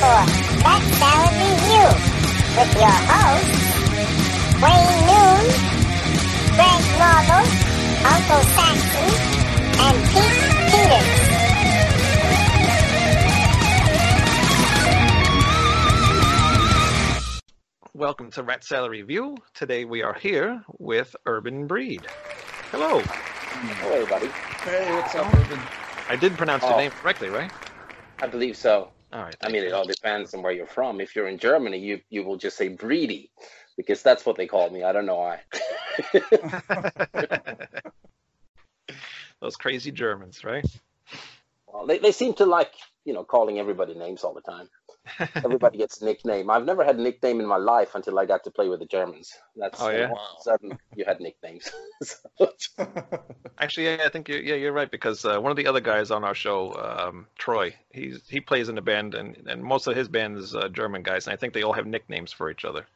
For Rat Salad Review with your hosts, Wayne Noon, Greg Norville, Uncle Saxon, and Pete Peters. Welcome to Rat Salad Review. Today we are here with Urban Breed. Hello. Hello, everybody. Hey, what's up, Urban? I did pronounce your Oh. name correctly, right? I believe so. All right. I mean, it all depends on where you're from. If you're in Germany, you you will just say Breedy, because that's what they call me. I don't know why. Those crazy Germans, right? well, they they seem to like you know calling everybody names all the time. Everybody gets a nickname. I've never had a nickname in my life until I got to play with the Germans. That's Oh, yeah? all of a sudden you had nicknames. So- Actually, yeah, I think you're, yeah, you're right because uh, one of the other guys on our show, um, Troy, he's he plays in a band, and, and most of his band is uh, German guys, and I think they all have nicknames for each other.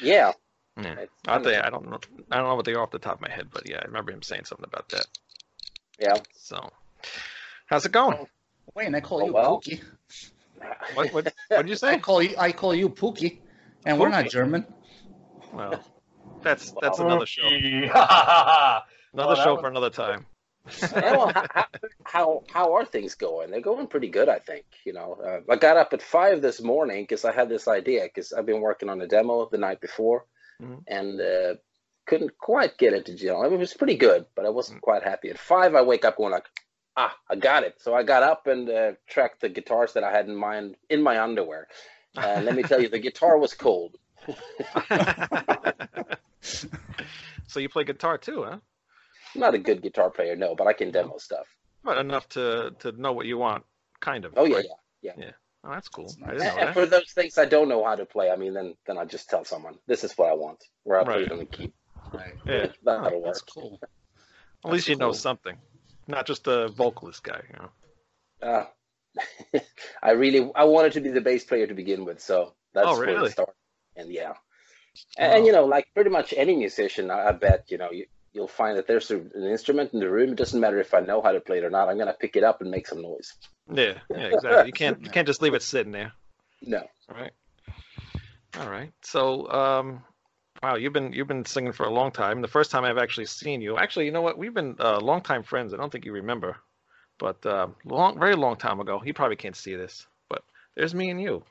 yeah. Yeah. I funny. think I don't know, I don't know what they are off the top of my head, but yeah, I remember him saying something about that. Yeah. So, how's it going? Wayne, I call Oh, you well. Pookie. What what what did you I say? call you I call you Pookie, and we're not German. Well, that's that's Well, another show. Another Another Well, show was- for another time. Well, how, how how are things going? They're going pretty good, I think. You know, uh, I got up at five this morning because I had this idea because I've been working on a demo the night before, Mhm. and uh, couldn't quite get it to gel. I mean, it was pretty good, but I wasn't quite happy. At five, I wake up going like, ah, I got it. So I got up and uh, tracked the guitars that I had in mind in my underwear. And let me tell you, the guitar was cold. so you play guitar too, huh? I'm not a good guitar player, no, but I can demo stuff. But enough to to know what you want, kind of. Oh yeah, right? yeah. Oh, that's cool. That's I nice. didn't know And that. for those things I don't know how to play, I mean, then then I just tell someone this is what I want, where I play Right. it on the key. Right. Yeah. That'll work. That's cool. At least That's you know something, not just a vocalist guy. You know. Uh, I really I wanted to be the bass player to begin with, so that's Oh, where really? it started. And yeah, and, and, you know, like pretty much any musician, I, I bet you know you. You'll find that there's an instrument in the room. It doesn't matter if I know how to play it or not. I'm gonna pick it up and make some noise. Yeah, yeah, exactly. You can't you can't just leave it sitting there. No, All right. All right. So, um, wow, you've been you've been singing for a long time. The first time I've actually seen you, actually, you know what? We've been uh, longtime friends. I don't think you remember, but uh, long, very long time ago. You probably can't see this, but there's me and you.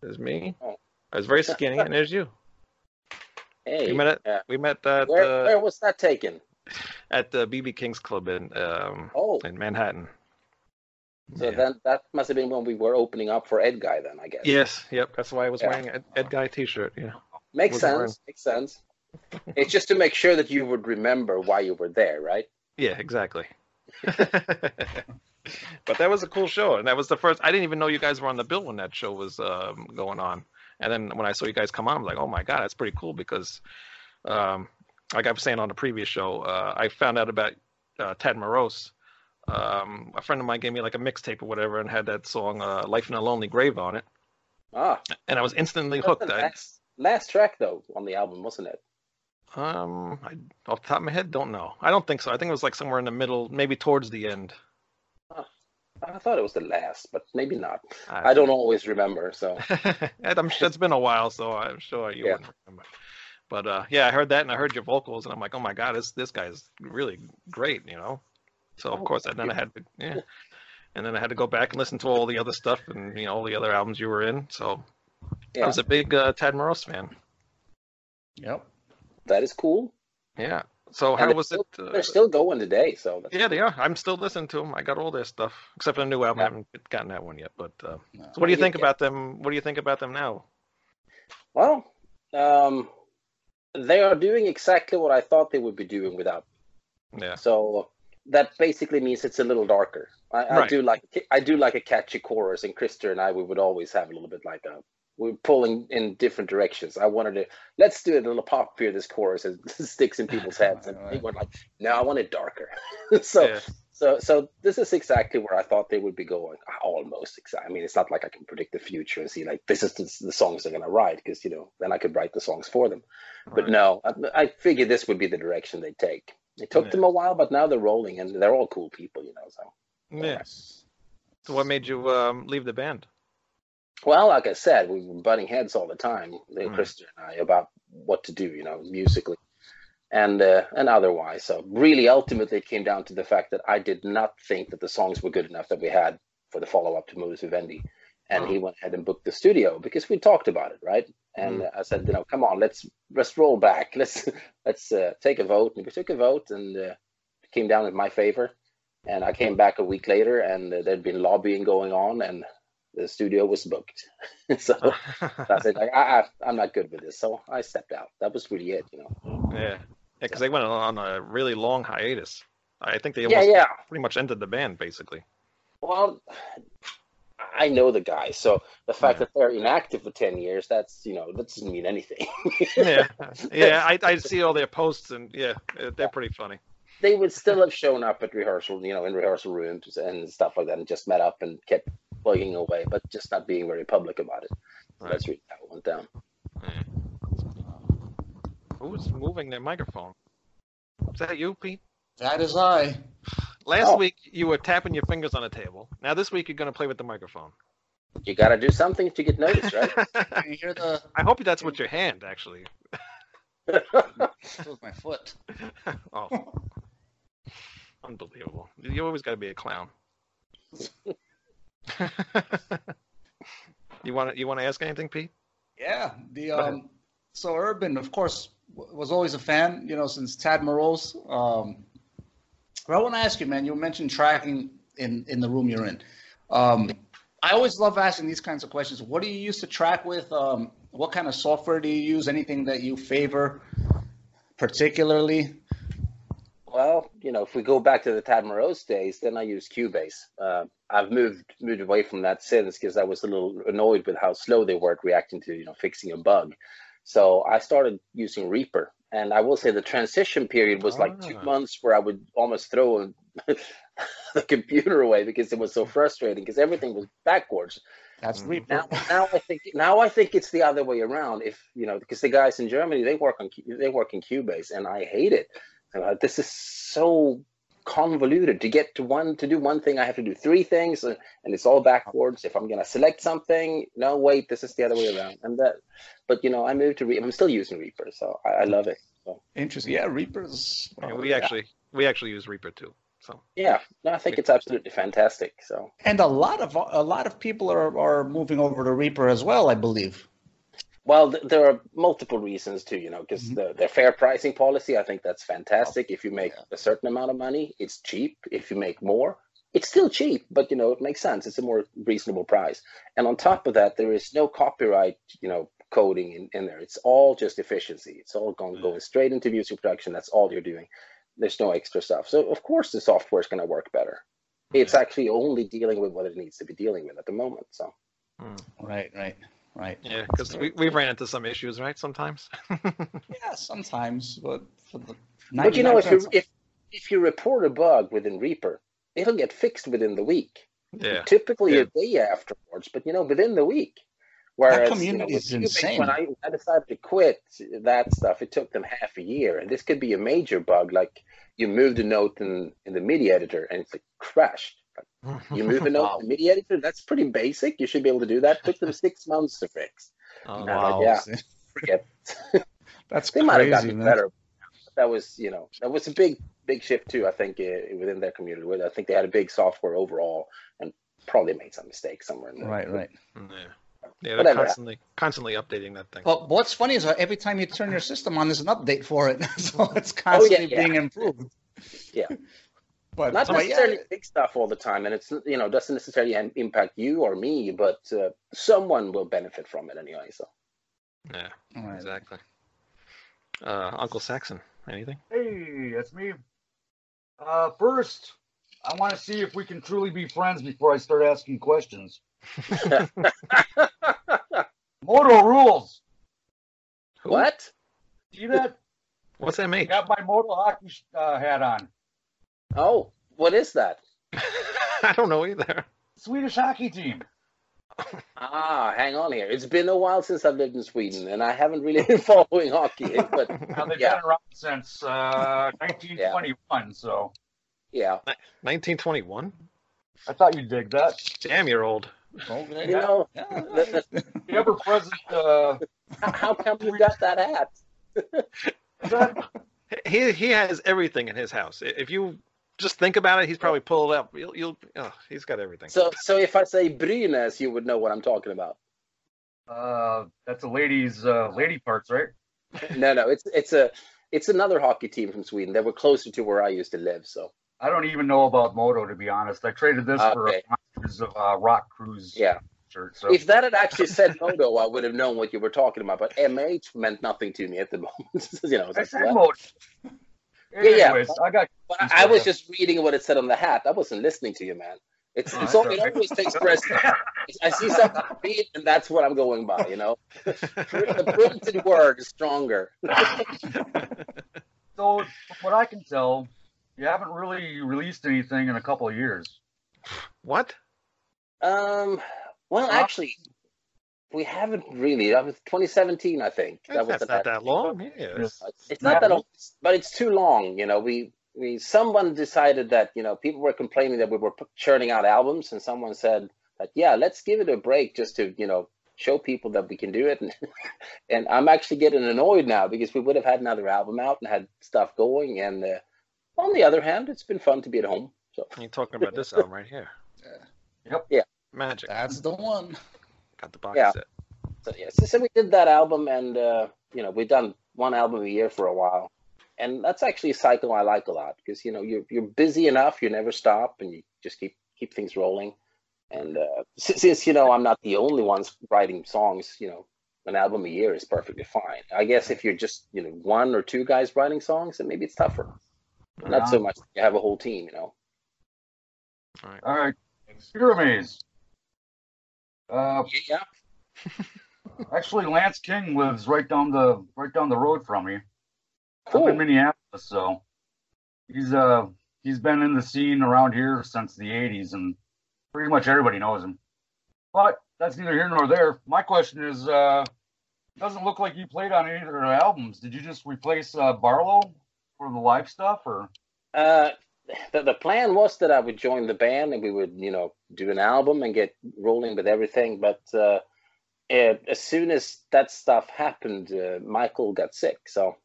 There's me. Oh. I was very skinny, and there's you. hey, We met at uh, we met at where uh, where was that taken? at the BB King's Club in um, Oh, in Manhattan. so Yeah. then that must have been when we were opening up for Ed Guy. Then I guess. Yes, yep. That's why I was Yeah. wearing an Ed Guy T-shirt. Yeah. Makes sense. Makes sense. it's just to make sure that you would remember why you were there, right? Yeah, exactly. but that was a cool show, and that was the first. I didn't even know you guys were on the bill when that show was um, going on. And then when I saw you guys come on, I'm like, oh my god, that's pretty cool because, um, like I was saying on the previous show, uh, I found out about uh, Tad Morose. Um, a friend of mine gave me like a mixtape or whatever, and had that song uh, "Life in a Lonely Grave" on it, Ah, and I was instantly hooked. I, last track though on the album, wasn't it? um, I, off the top of my head, don't know. I don't think so. I think it was like somewhere in the middle, maybe towards the end. I thought it was the last, but maybe not. I don't always remember. So I'm sure it's been a while, so I'm sure you Yeah. wouldn't remember. But uh, yeah, I heard that and I heard your vocals, and I'm like, oh my god, this this guy's really great, you know. So of Oh, course, and then I had to yeah, and then I had to go back and listen to all the other stuff and you know all the other albums you were in. So I was a big uh, Tad Morose fan. Yep. that is cool. Yeah. So And how they're was it? Uh, They're still going today, so that's, yeah, they are. I'm still listening to them. I got all their stuff except for the new album. Yeah. I haven't gotten that one yet. But uh, No. so what do you think yeah. about them? What do you think about them now? well, um, they are doing exactly what I thought they would be doing without. Yeah. So that basically means it's a little darker. I, I do like I do like a catchy chorus, and Krister and I we would always have a little bit like a we were pulling in different directions. I wanted to let's do it a little pop here this chorus and sticks in people's heads, and Right, he right. went like, no, I want it darker. so Yeah. so so this is exactly where I thought they would be going. Almost exactly. I mean, it's not like I can predict the future and see like this is the, the songs they're gonna write because you know then I could write the songs for them. But no, I, I figured this would be the direction they take. It took Yeah. them a while, but now they're rolling and they're all cool people, you know. So Yeah. So what made you um, leave the band? Well, like I said, we were butting heads all the time, Mm. Krister and I, about what to do, you know, musically and uh, and otherwise. So really, ultimately, it came down to the fact that I did not think that the songs were good enough that we had for the follow up to Modus Vivendi, and he went ahead and booked the studio because we talked about it, right? And uh, I said, you know, come on, let's let's roll back, let's let's uh, take a vote, and we took a vote, and uh, it came down in my favor. And I came back a week later, and uh, there'd been lobbying going on, and the studio was booked. so I said, like, I, I, I'm not good with this, so I stepped out. That was really it, you know. yeah. Yeah, because they went on a really long hiatus. I think they Yeah, almost yeah. pretty much ended the band basically. Well, I know the guy, so the fact Yeah. that they're inactive for ten years, that's you know, that doesn't mean anything. Yeah, yeah. I, I see all their posts and yeah, they're pretty funny. they would still have shown up at rehearsal, you know, in rehearsal rooms and stuff like that, and just met up and kept plugging away, but just not being very public about it. So Right. That's really how it went down. Yeah. Who's moving their microphone? Is that you, Pete? That is I. Last Oh. week you were tapping your fingers on a table. Now this week you're gonna play with the microphone. You got to do something to get noticed, right? You hear the? I hope that's with your hand, actually. with my foot. Oh, unbelievable! You always got to be a clown. you want to you want to ask anything, Pete? Yeah, the um, so Urban, of course, w- was always a fan, you know, since Tad Morose. Um, but I want to ask you, man. You mentioned tracking in in the room you're in. Um, I always love asking these kinds of questions. What do you use to track with? Um, what kind of software do you use? Anything that you favor particularly? Well, you know, if we go back to the Tad Morose days, then I use Cubase. Uh, I've moved moved away from that since because I was a little annoyed with how slow they were at reacting to you know fixing a bug. So I started using Reaper, and I will say the transition period was like two Ah. months where I would almost throw the computer away because it was so frustrating because everything was backwards. That's Mhm. Reaper. Now, now I think now I think it's the other way around. If you know, because the guys in Germany they work on they work in Cubase, and I hate it. Uh, this is so convoluted to get to one to do one thing. I have to do three things, and, and it's all backwards. If I'm gonna select something, no, wait, this is the other way around. And that, but you know, I moved to Re- I'm still using Reaper, so I, I love it. Interesting. Yeah, Reaper's. Yeah, uh, we actually we actually use Reaper too. So Yeah, no, I think it's absolutely fantastic. So and a lot of a lot of people are are moving over to Reaper as well, I believe. Well, th- there are multiple reasons too, you know, because Mhm. the, their fair pricing policy, I think that's fantastic. If you make a certain amount of money, it's cheap. If you make more, it's still cheap, but you know, it makes sense. It's a more reasonable price. And on top of that, there is no copyright, you know, coding in, in there. It's all just efficiency. It's all going, going straight into music production. That's all you're doing. There's no extra stuff. So of course the software is going to work better. It's actually only dealing with what it needs to be dealing with at the moment. So mm, Right, right, right. yeah, because we we ran into some issues, right? Sometimes. Yeah, sometimes, but for the But you know, if you if if you report a bug within Reaper, it'll get fixed within the week. yeah. Typically Yeah. a day afterwards, but you know, within the week. Whereas community you know, is insane. When I, I decided to quit that stuff, it took them half a year, and this could be a major bug. Like you moved a note in in the MIDI editor, and it's like crashed. You move a note Wow. in the MIDI editor. That's pretty basic. You should be able to do that. took them six months to fix. Oh, wow. like, yeah. Forget. That's They might have gotten man. better. That was, you know, that was a big, big shift too. I think uh, within their community, I think they had a big software overall, and probably made some mistakes somewhere in there. Right, right. Yeah. Yeah, they're Whatever. constantly constantly updating that thing. But what's funny is uh, every time you turn your system on, there's an update for it, so it's constantly Oh, yeah. being improved. Yeah. But, Not but yeah, necessarily big stuff all the time, and it's you know doesn't necessarily impact you or me, but uh, someone will benefit from it anyway. So Yeah, All right. exactly. Uh, Uncle Saxon, anything? Hey, that's me. Uh, first, I want to see if we can truly be friends before I start asking questions. MoDo rules. What? See that? What's that mean? got my MoDo hockey uh, hat on. Oh, what is that? I don't know either. Swedish hockey team. Ah, hang on here. It's been a while since I've lived in Sweden, and I haven't really been following hockey. But Now they've Yeah. been around since uh, 1921. So yeah, 1921? I thought you'd dig that. Damn, you're old. Okay. you know, the- the- The ever present. Uh, how come you got that hat? that, He he has everything in his house. If you just think about it, he's probably pulled up. You'll, you'll oh, he's got everything. So, so if I say Brynäs, you would know what I'm talking about. uh, that's a lady's uh, lady parts, right? No, no, it's it's a it's another hockey team from Sweden. that were closer to where I used to live. So I don't even know about MoDo to be honest. I traded this for a Monsters of uh, Rock Cruise yeah, shirt. So if that had actually said MoDo, I would have known what you were talking about. But MH meant nothing to me at the moment. you know, it's I like, said what? MoDo. yeah. Anyways, I got But I, I was just reading what it said on the hat. I wasn't listening to you, man. It's, Oh, it's all, it always takes precedence. I see something read, and that's what I'm going by. You know, the printed word is stronger. so what I can tell, you haven't really released anything in a couple of years. what? Um, well, Huh? actually, we haven't really. That was 2017, I think. That was the not that long. Yes. Yes. It's not that long, but it's too long. You know, we we someone decided that you know people were complaining that we were p- churning out albums, and someone said that yeah, let's give it a break just to you know show people that we can do it. And, and I'm actually getting annoyed now because we would have had another album out and had stuff going. And uh, on the other hand, it's been fun to be at home. So You're talking about this album right here. Yeah. Yep. Yeah. Magic. That's the one. Got the box Yeah. set. So yeah, so, so we did that album, and uh, you know we've done one album a year for a while, and that's actually a cycle I like a lot because you know you're you're busy enough, you never stop, and you just keep keep things rolling. And uh, since, since you know I'm not the only ones writing songs, you know an album a year is perfectly fine. I guess if you're just you know one or two guys writing songs, then maybe it's tougher. Not so much. You have a whole team, you know. All right, Pyramaze. Uh, Yeah. actually, Lance King lives right down the right down the road from me. I'm in Minneapolis, so he's uh he's been in the scene around here since the '80s, and pretty much everybody knows him. But that's neither here nor there. My question is, uh, doesn't look like you played on any of their albums. Did you just replace uh, Barlow for the live stuff, or Uh, the, the plan was that I would join the band and we would, you know, do an album and get rolling with everything. But uh, eh, as soon as that stuff happened, uh, Michael got sick. So,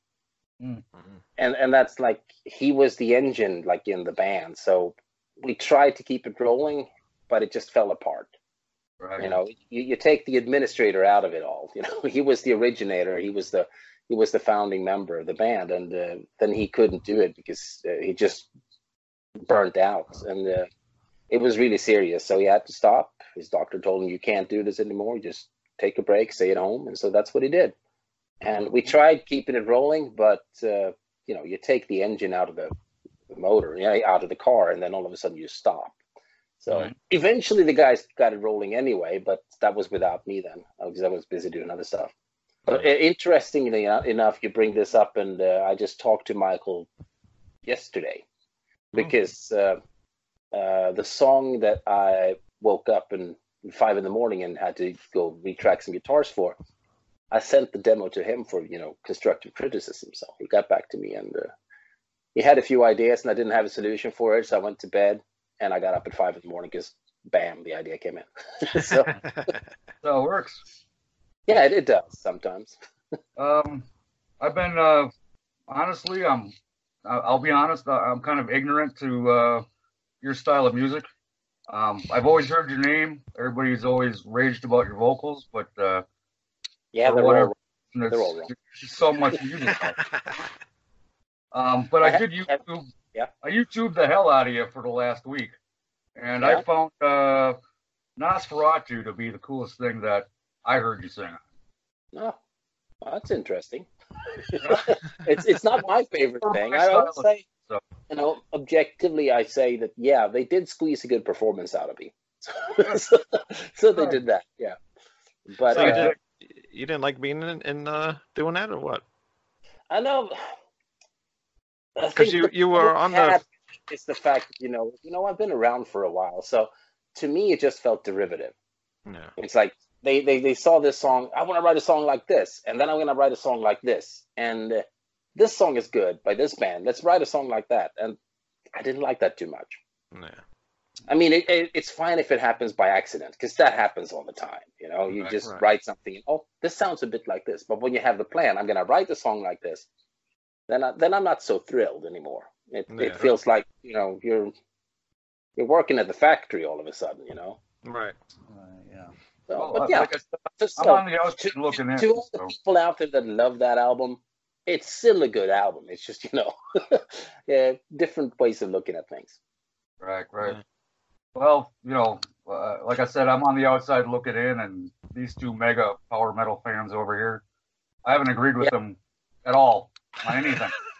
Mhm. and and that's like he was the engine, like in the band. So we tried to keep it rolling, but it just fell apart. right? You know, you, you take the administrator out of it all. You know, he was the originator. He was the he was the founding member of the band, and uh, then he couldn't do it because uh, he just burnt out, and uh, it was really serious. So he had to stop. His doctor told him, "You can't do this anymore. Just take a break, stay at home." And so that's what he did. And we tried keeping it rolling, but uh, you know, you take the engine out of the, motor, you know, out of the car, and then all of a sudden you stop. So Right. eventually the guys got it rolling anyway, but that was without me then because I was busy doing other stuff. But uh, interestingly enough, you bring this up, and uh, I just talked to Michael yesterday because uh, uh, the song that I woke up in five in the morning and had to go retrack some guitars for, I sent the demo to him for you know constructive criticism. So he got back to me and uh, he had a few ideas, and I didn't have a solution for it, so I went to bed and I got up at five in the morning because bam, the idea came in. so So it works. yeah, it, it does sometimes. Um, I've been uh, honestly, I'm. I'll be honest. I'm kind of ignorant to uh, your style of music. Um, I've always heard your name. Everybody's always raged about your vocals, but uh, Yeah, they're whatever. all They're all wrong. there's so much music. Um, but I did YouTube. yeah. I YouTubed the hell out of you for the last week, and Yeah. I found uh, Nosferatu to be the coolest thing that I heard you sing. Oh, well, that's interesting. it's it's not my favorite thing. I always style. say, you know, objectively, I say that yeah, they did squeeze a good performance out of me. so, so they did that, yeah. But So you, uh, didn't, you didn't like being in, in uh, doing that or what? I know. Because you you were on the It's the fact that, you know, you know, I've been around for a while, so to me, it just felt derivative. yeah. It's like they they, they saw this song. I want to write a song like this, and then I'm gonna write a song like this, and uh, this song is good by this band. Let's write a song like that, and I didn't like that too much. yeah. I mean, it, it, it's fine if it happens by accident, because that happens all the time. You know, you Right, just right. write something, and, oh, this sounds a bit like this. But when you have the plan, I'm gonna write a song like this, then I, then I'm not so thrilled anymore. It Yeah. it feels like you know you're you're working at the factory all of a sudden. You know, Right. Uh, yeah. So, Well, but yeah, like I said, I'm so- on the outside to, looking in. to all the people out there that love that album, it's still a good album. It's just you know, yeah, different ways of looking at things. Right, right. Yeah. Well, you know, uh, like I said, I'm on the outside looking in, and these two mega power metal fans over here, I haven't agreed with Yeah. them at all on anything.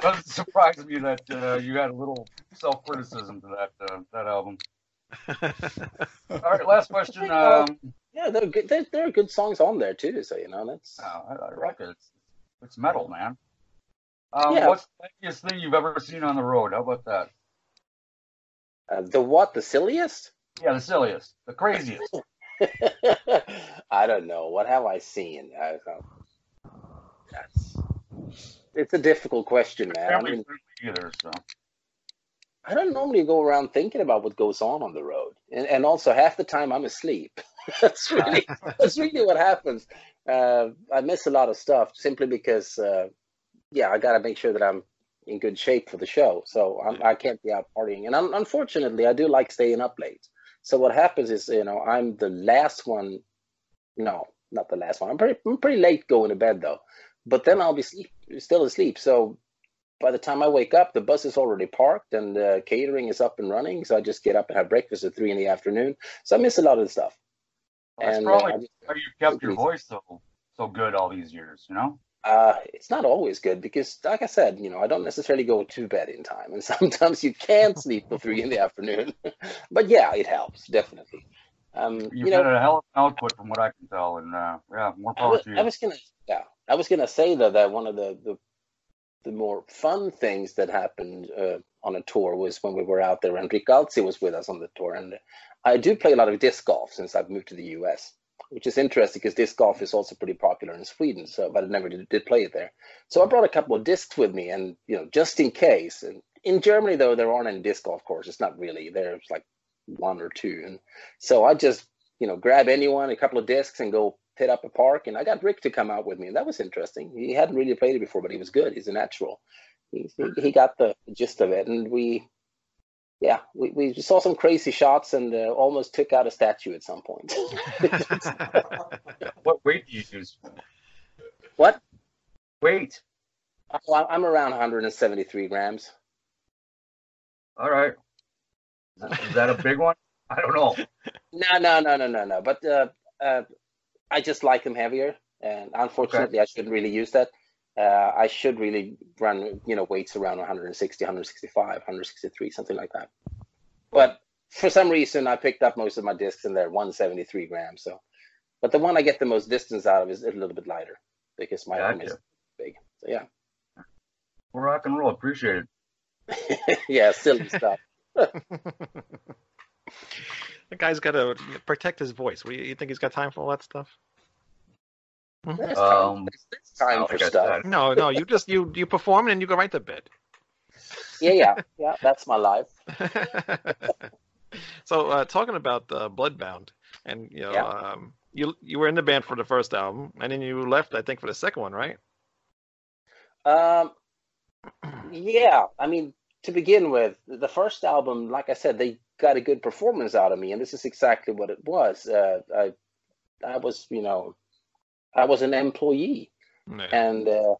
Doesn't surprise me that uh, you had a little self criticism to that uh, that album. All right, last question. Um, Yeah, there are good. There, there are good songs on there too. So you know, that's oh, I, I like it. It's, it's metal, man. Um, Yeah. What's the funniest thing you've ever seen on the road? How about that? uh, the what the silliest. Yeah, the silliest, the craziest. I don't know. What have I seen? I, uh, that's it's a difficult question, man. I mean, either, so. I don't normally go around thinking about what goes on on the road, and, and also half the time I'm asleep. that's really that's really what happens. Uh, I miss a lot of stuff simply because, uh, yeah, I got to make sure that I'm in good shape for the show. So I'm, I can't be out partying, and un unfortunately, I do like staying up late. So what happens is, you know, I'm the last one. No, not the last one. I'm pretty, I'm pretty late going to bed though, but then I'll be sleep, still asleep. So by the time I wake up, the bus is already parked and the catering is up and running. So I just get up and have breakfast at three in the afternoon. So I miss a lot of the stuff. That's and uh, probably I just- how you kept your voice so so good all these years, you know? Uh, it's not always good because, like I said, you know, I don't necessarily go to bed in time, and sometimes you can't sleep till three in the afternoon. but yeah, it helps definitely. Um, You've you know, had a hell of an output from what I can tell, and uh, yeah, more I power was, to you. I was gonna, yeah, I was gonna say though that one of the the, the more fun things that happened uh, on a tour was when we were out there, and Rick Altzi was with us on the tour, and I do play a lot of disc golf since I've moved to the U.S., which is interesting because disc golf is also pretty popular in Sweden. So, but I never did, did play it there. So I brought a couple of discs with me, and you know, just in case. And in Germany, though, there aren't any disc golf courses. Not really. There's like one or two, and so I just you know grab anyone, a couple of discs, and go hit up a park. And I got Rick to come out with me, and that was interesting. He hadn't really played it before, but he was good. He's a natural. He, he, he got the gist of it, and we. Yeah, we, we saw some crazy shots and uh, almost took out a statue at some point. What weight do you use? what? Weight. Oh, I'm around 173 grams. All right. Is that a big one? I don't know. No, no, no, no, no, no. But uh, uh, I just like them heavier, and unfortunately, I shouldn't really use that. Uh, I should really run, you know, weights around 160, 165, 163, something like that. But for some reason, I picked up most of my discs and they're 173 grams. So, but the one I get the most distance out of is a little bit lighter because my arm is big. So yeah, Well, Rock and roll. Appreciate it. yeah, silly stuff. the guy's got to protect his voice. What you, you think he's got time for all that stuff? There's time, Um, there's, there's time like for stuff. No, no. You just you you perform and you go right to bed. Yeah, yeah, yeah. That's my life. so uh, talking about uh, Bloodbound, and you know, Yeah. um, you you were in the band for the first album, and then you left, I think, for the second one, right? Um, yeah, I mean, to begin with, the first album, like I said, they got a good performance out of me, and this is exactly what it was. Uh, I, I was, you know, I was an employee, Yeah. and uh,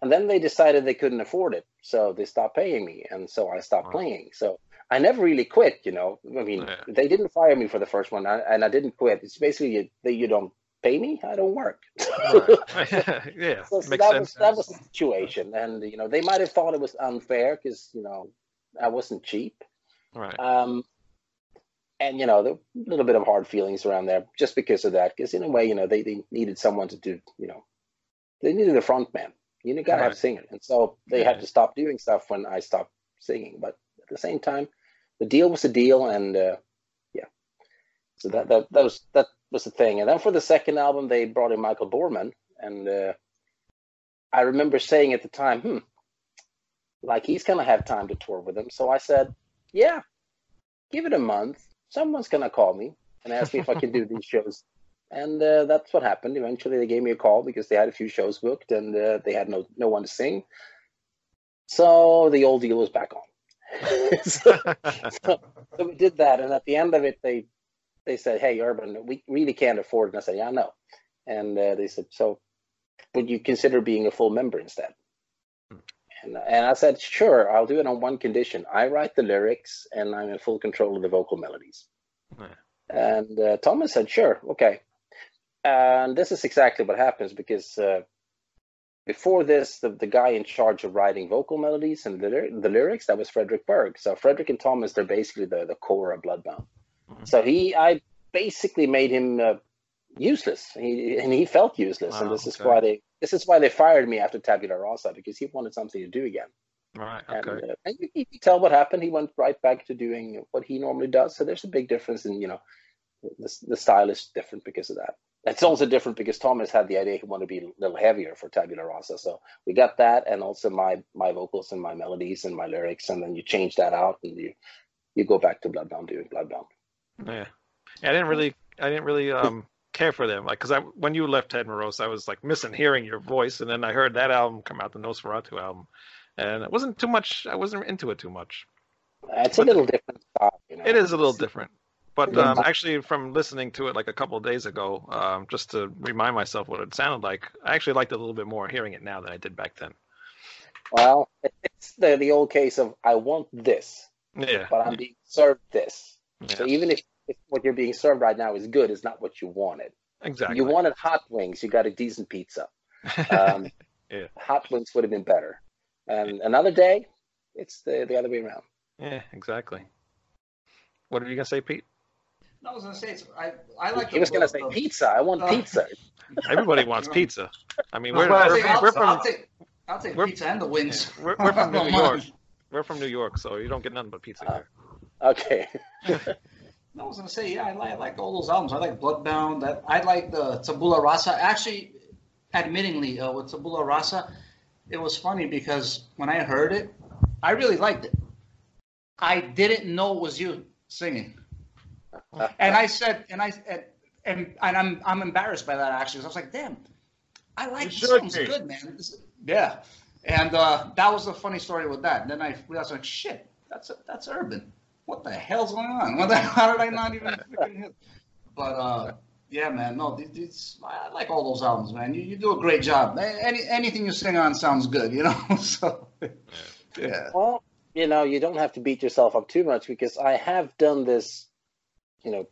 and then they decided they couldn't afford it, so they stopped paying me, and so I stopped Wow. playing. So I never really quit, you know. I mean, Yeah. they didn't fire me for the first one, and I didn't quit. It's basically you, that you don't pay me, I don't work. Right. yeah, So, so makes that sense. was that was the situation, and you know they might have thought it was unfair because you know I wasn't cheap, Right. um, and you know there were a little bit of hard feelings around there just because of that. Because in a way, you know they, they needed someone to do, you know, they needed a front man. You got to have Right. singing, and so they Yeah. had to stop doing stuff when I stopped singing. But at the same time, the deal was a deal, and uh, yeah, so that that that was that was the thing. And then for the second album, they brought in Michael Bormann, and uh, I remember saying at the time, hmm, like he's gonna have time to tour with them. So I said, yeah, give it a month. Someone's gonna call me and ask me if I can do these shows. And uh, that's what happened. Eventually, they gave me a call because they had a few shows booked and uh, they had no no one to sing. So the old deal was back on. so, so we did that, and at the end of it, they they said, "Hey, Urban, we really can't afford." it. And I said, "Yeah, I know." And uh, they said, "So, would you consider being a full member instead?" And, and I said, "Sure, I'll do it on one condition: I write the lyrics, and I'm in full control of the vocal melodies." Yeah. And uh, Thomas said, "Sure, okay." And this is exactly what happens because uh, before this, the, the guy in charge of writing vocal melodies and the, the lyrics that was Fredrik Bergh. So Fredrik and Thomas, they're basically the the core of Bloodbound. Mhm. So he, I basically made him uh, useless. He and he felt useless, and Wow, this is okay. why they this is why they fired me after Tabula Rasa because he wanted something to do again. right. And, Okay. uh, and you, you can tell what happened. He went right back to doing what he normally does. So there's a big difference in you know the the style is different because of that. It's also different because Thomas had the idea he wanted to be a little heavier for Tabula Rasa. So we got that, and also my my vocals and my melodies and my lyrics, and then you change that out, and you you go back to Bloodbound doing Bloodbound. Yeah. yeah. I didn't really, I didn't really um care for them, like, cause I when you left Tad Morose, I was like missing hearing your voice, and then I heard that album come out, the Nosferatu album, and it wasn't too much. I wasn't into it too much. It's a little different style. You know? It is a little different. But um, actually, from listening to it like a couple of days ago, um, just to remind myself what it sounded like, I actually liked it a little bit more hearing it now than I did back then. Well, it's the the old case of I want this, Yeah. but I'm being served this. yeah. So even if, if what you're being served right now is good, it's not what you wanted. exactly. You wanted hot wings, you got a decent pizza. Um, Yeah. Hot wings would have been better. And another day, it's the, the other way around. yeah, exactly. What are you gonna say, Pete? No, I was gonna say it's, I I like. He was going to say the- pizza. I want Uh, pizza. Everybody wants pizza. I mean, we're, Well, I'll we're, take, I'll, we're I'll from take, I'll take we're- pizza and the wings. we're, we're from New York. We're from New York, so you don't get nothing but pizza Uh, here. Okay. No, I was gonna say, yeah, I like, I like all those albums. I like Bloodbound. I, I like the Tabula Rasa. Actually, admittingly, uh, with Tabula Rasa, it was funny because when I heard it, I really liked it. I didn't know it was you singing, and I said, and I and and, and I'm I'm embarrassed by that actually. I was like, damn, I like this sounds be. good, man. This- yeah, and uh, that was the funny story with that. And then I realized, like, shit, that's that's urban what the hell's going on? What the, how did I not even freaking hit? But uh, yeah, man, no, these, these, I like all those albums, man. You, you do a great job. Any anything you sing on sounds good, you know. so yeah, Well, you know, you don't have to beat yourself up too much because I have done this, you know,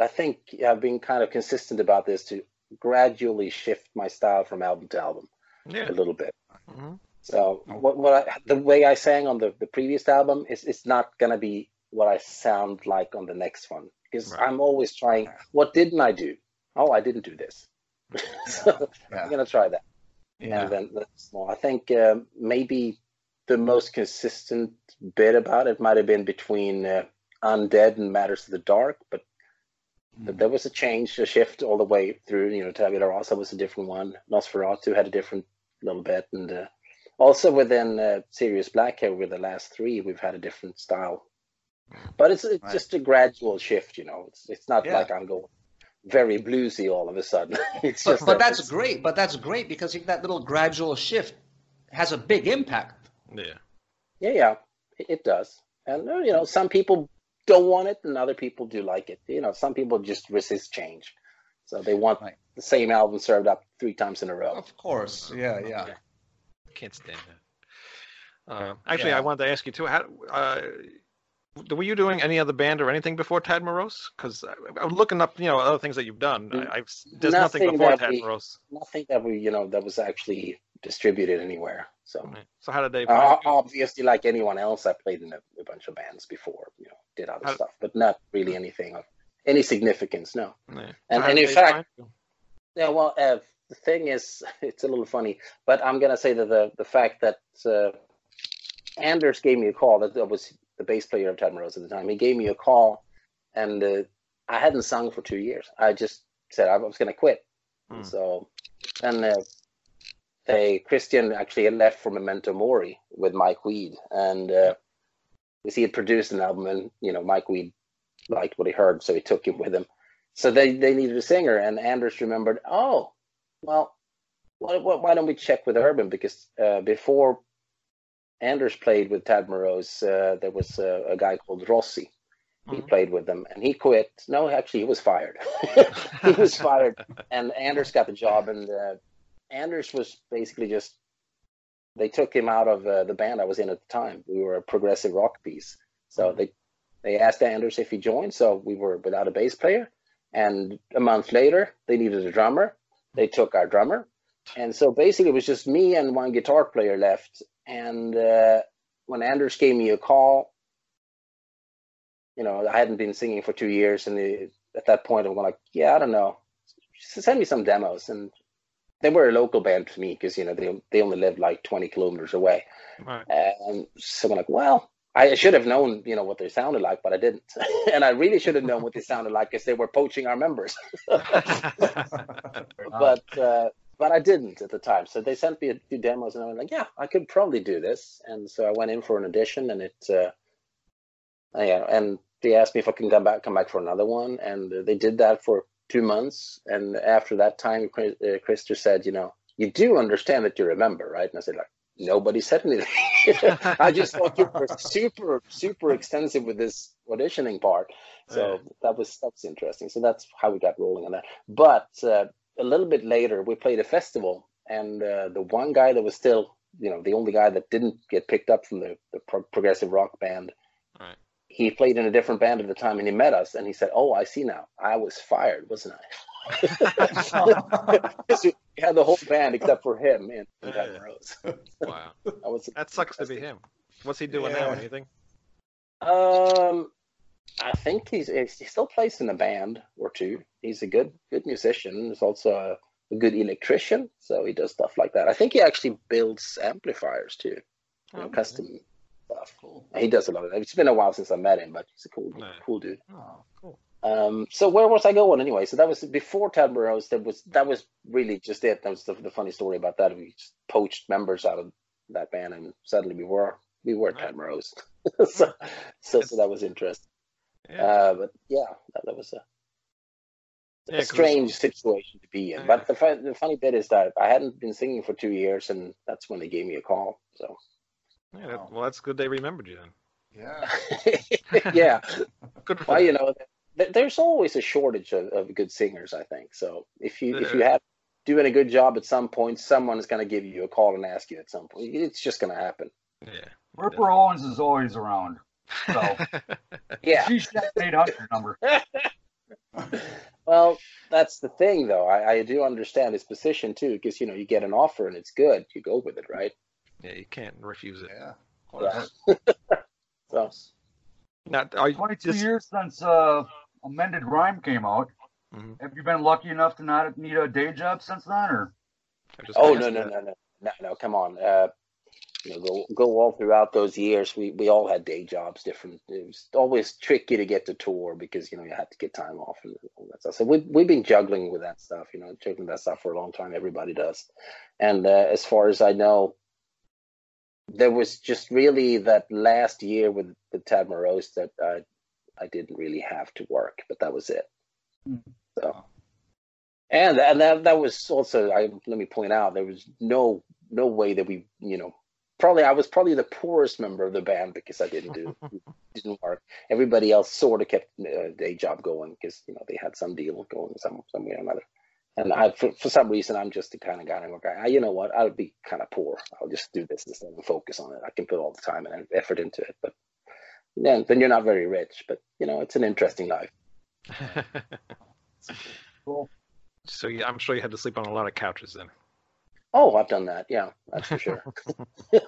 I think I've been kind of consistent about this to gradually shift my style from album to album Yeah. a little bit. hmm So what, what I, the way I sang on the, the previous album is it's not gonna be what I sound like on the next one because Right. I'm always trying. What didn't I do? Oh, I didn't do this. so yeah, I'm gonna try that. yeah. And then small. I think uh, maybe the most consistent bit about it might have been between uh, Undead and Matters of the Dark, but but there was a change, a shift all the way through. You know, Tabula Rasa was a different one. Nosferatu had a different little bit, and uh, also within uh, Serious Black here, with the last three, we've had a different style. But it's it's Right. just a gradual shift. You know, it's it's not Yeah. like I'm going very bluesy all of a sudden. it's But, just but that's it's- great. But that's great because that little gradual shift has a big impact. Yeah. Yeah, yeah, it, it does. And uh, you know, some people don't want it, and other people do like it. You know, some people just resist change, so they want Right. the same album served up three times in a row. Of course, yeah, yeah. Can't stand that. Uh, actually, Yeah. I wanted to ask you too. How uh, were you doing any other band or anything before Tad Morose? Because I'm looking up, you know, other things that you've done. I, I've there's nothing, Nothing before Tad we- Morose. Nothing that we, you know, that was actually distributed anywhere. So Right. So how did they? uh, obviously, like anyone else, I played in a, a bunch of bands before. You know, did other How- stuff, but not really anything of any significance. No. Yeah. And- how and in fact- Yeah, well, uh, the thing is, it's a little funny, but I'm gonna say that the the fact that uh, Anders gave me a call. That, was the bass player of Tad Morose at the time. He gave me a call, and uh, I hadn't sung for two years. I just said I was gonna quit. Hmm. So, and uh, they Christian actually had left for Memento Mori with Mike Wead, and uh, he had produced an album, and you know Mike Wead liked what he heard, so he took him with him. So they they needed a singer, and Anders remembered, oh, well, why, why don't we check with Urban? Because uh, before Anders played with Tad Morose, uh, there was uh, a guy called Rossi. He Mhm. played with them, and he quit. No, actually, he was fired. he was fired, and Anders got the job. And uh, Anders was basically just they took him out of uh, the band I was in at the time. We were a progressive rock piece, so they they asked Anders if he joined. So we were without a bass player, and a month later they needed a drummer. They took our drummer, and so basically it was just me and one guitar player left. And uh, when Anders gave me a call, you know, I hadn't been singing for two years, and the, at that point I'm going like, yeah, I don't know, Just send me some demos, and they were a local band to me because you know they they only lived like 20 kilometers away. Right. And so I'm like, well, I should have known, you know, what they sounded like, but I didn't. and I really should have known what they sounded like because they were poaching our members. but uh, but I didn't at the time. So they sent me a few demos, and I was like, yeah, I could probably do this. And so I went in for an audition, and it, uh, yeah, and they asked me if I can come back, come back for another one, and they did that for two months. And after that time, Chris, uh, said, you know, you do understand that you remember, right? And I said, like, nobody said anything. I just thought you were super, super extensive with this auditioning part. So Yeah. that was that's interesting. So that's how we got rolling on that. But uh, a little bit later, we played a festival, and uh, the one guy that was still, you know, the only guy that didn't get picked up from the, the pro- progressive rock band, Right. he played in a different band at the time, and he met us, and he said, "Oh, I see now. I was fired, wasn't I?" Because we had the whole band except for him and and Dan Yeah. Rose. wow. That was That sucks to be him. What's he doing now? Yeah. Anything? Um, I think he's he still plays in a band or two. He's a good good musician. He's also a, a good electrician, so he does stuff like that. I think he actually builds amplifiers too, you know, Okay. custom stuff. Cool. He does a lot of that. It's been a while since I met him, but he's a cool Yeah. cool dude. Oh, cool. Um, so where was I going anyway? So that was before Tad Morose. That was that was really just it. That was the, the funny story about that. We just poached members out of that band, and suddenly we were we were Right. Tad Morose. so, so so that was interesting. Yeah. Uh, but yeah, that, that was a, Yeah, a 'cause- strange situation to be in. Yeah. But the, fu- the funny bit is that I hadn't been singing for two years, and that's when they gave me a call. So Yeah, that, well, that's good they remembered you then. Yeah. yeah, Good for well, you know, th- there's always a shortage of, of good singers. I think so. If you if you have doing a good job at some point, someone is going to give you a call and ask you at some point. It's just going to happen. Yeah. Ripper Owens is always around. So Yeah. she's that 800 number. Well, that's the thing, though. I, I do understand his position too, because you know you get an offer and it's good, you go with it, right? yeah, you can't refuse it. Yeah. Yeah. So Now, are 22 just- years since uh, A Mended Rhyme came out. Mhm. Have you been lucky enough to not need a day job since then, or? Just Oh asked no no no no no no! Come on, uh, you know, go go all throughout those years. We we all had day jobs, different. It was always tricky to get to tour because you know you had to get time off and all that stuff. So we we've been juggling with that stuff, you know, juggling that stuff for a long time. Everybody does. And uh, as far as I know, there was just really that last year with with Tad Morose that I I didn't really have to work, but that was it. Mhm. So. And and that that was also I let me point out there was no no way that we you know probably I was probably the poorest member of the band because I didn't do didn't work. Everybody else sort of kept a day job going because you know they had some deal going some some way or another. And I for, for some reason I'm just the kind of guy I'm like, "Ah, you know what I'll be kind of poor. I'll just do this instead and focus on it. I can put all the time and effort into it. But then then you're not very rich. But you know, it's an interesting life. Cool. so yeah, I'm sure you had to sleep on a lot of couches then. Oh, I've done that. Yeah, that's for sure.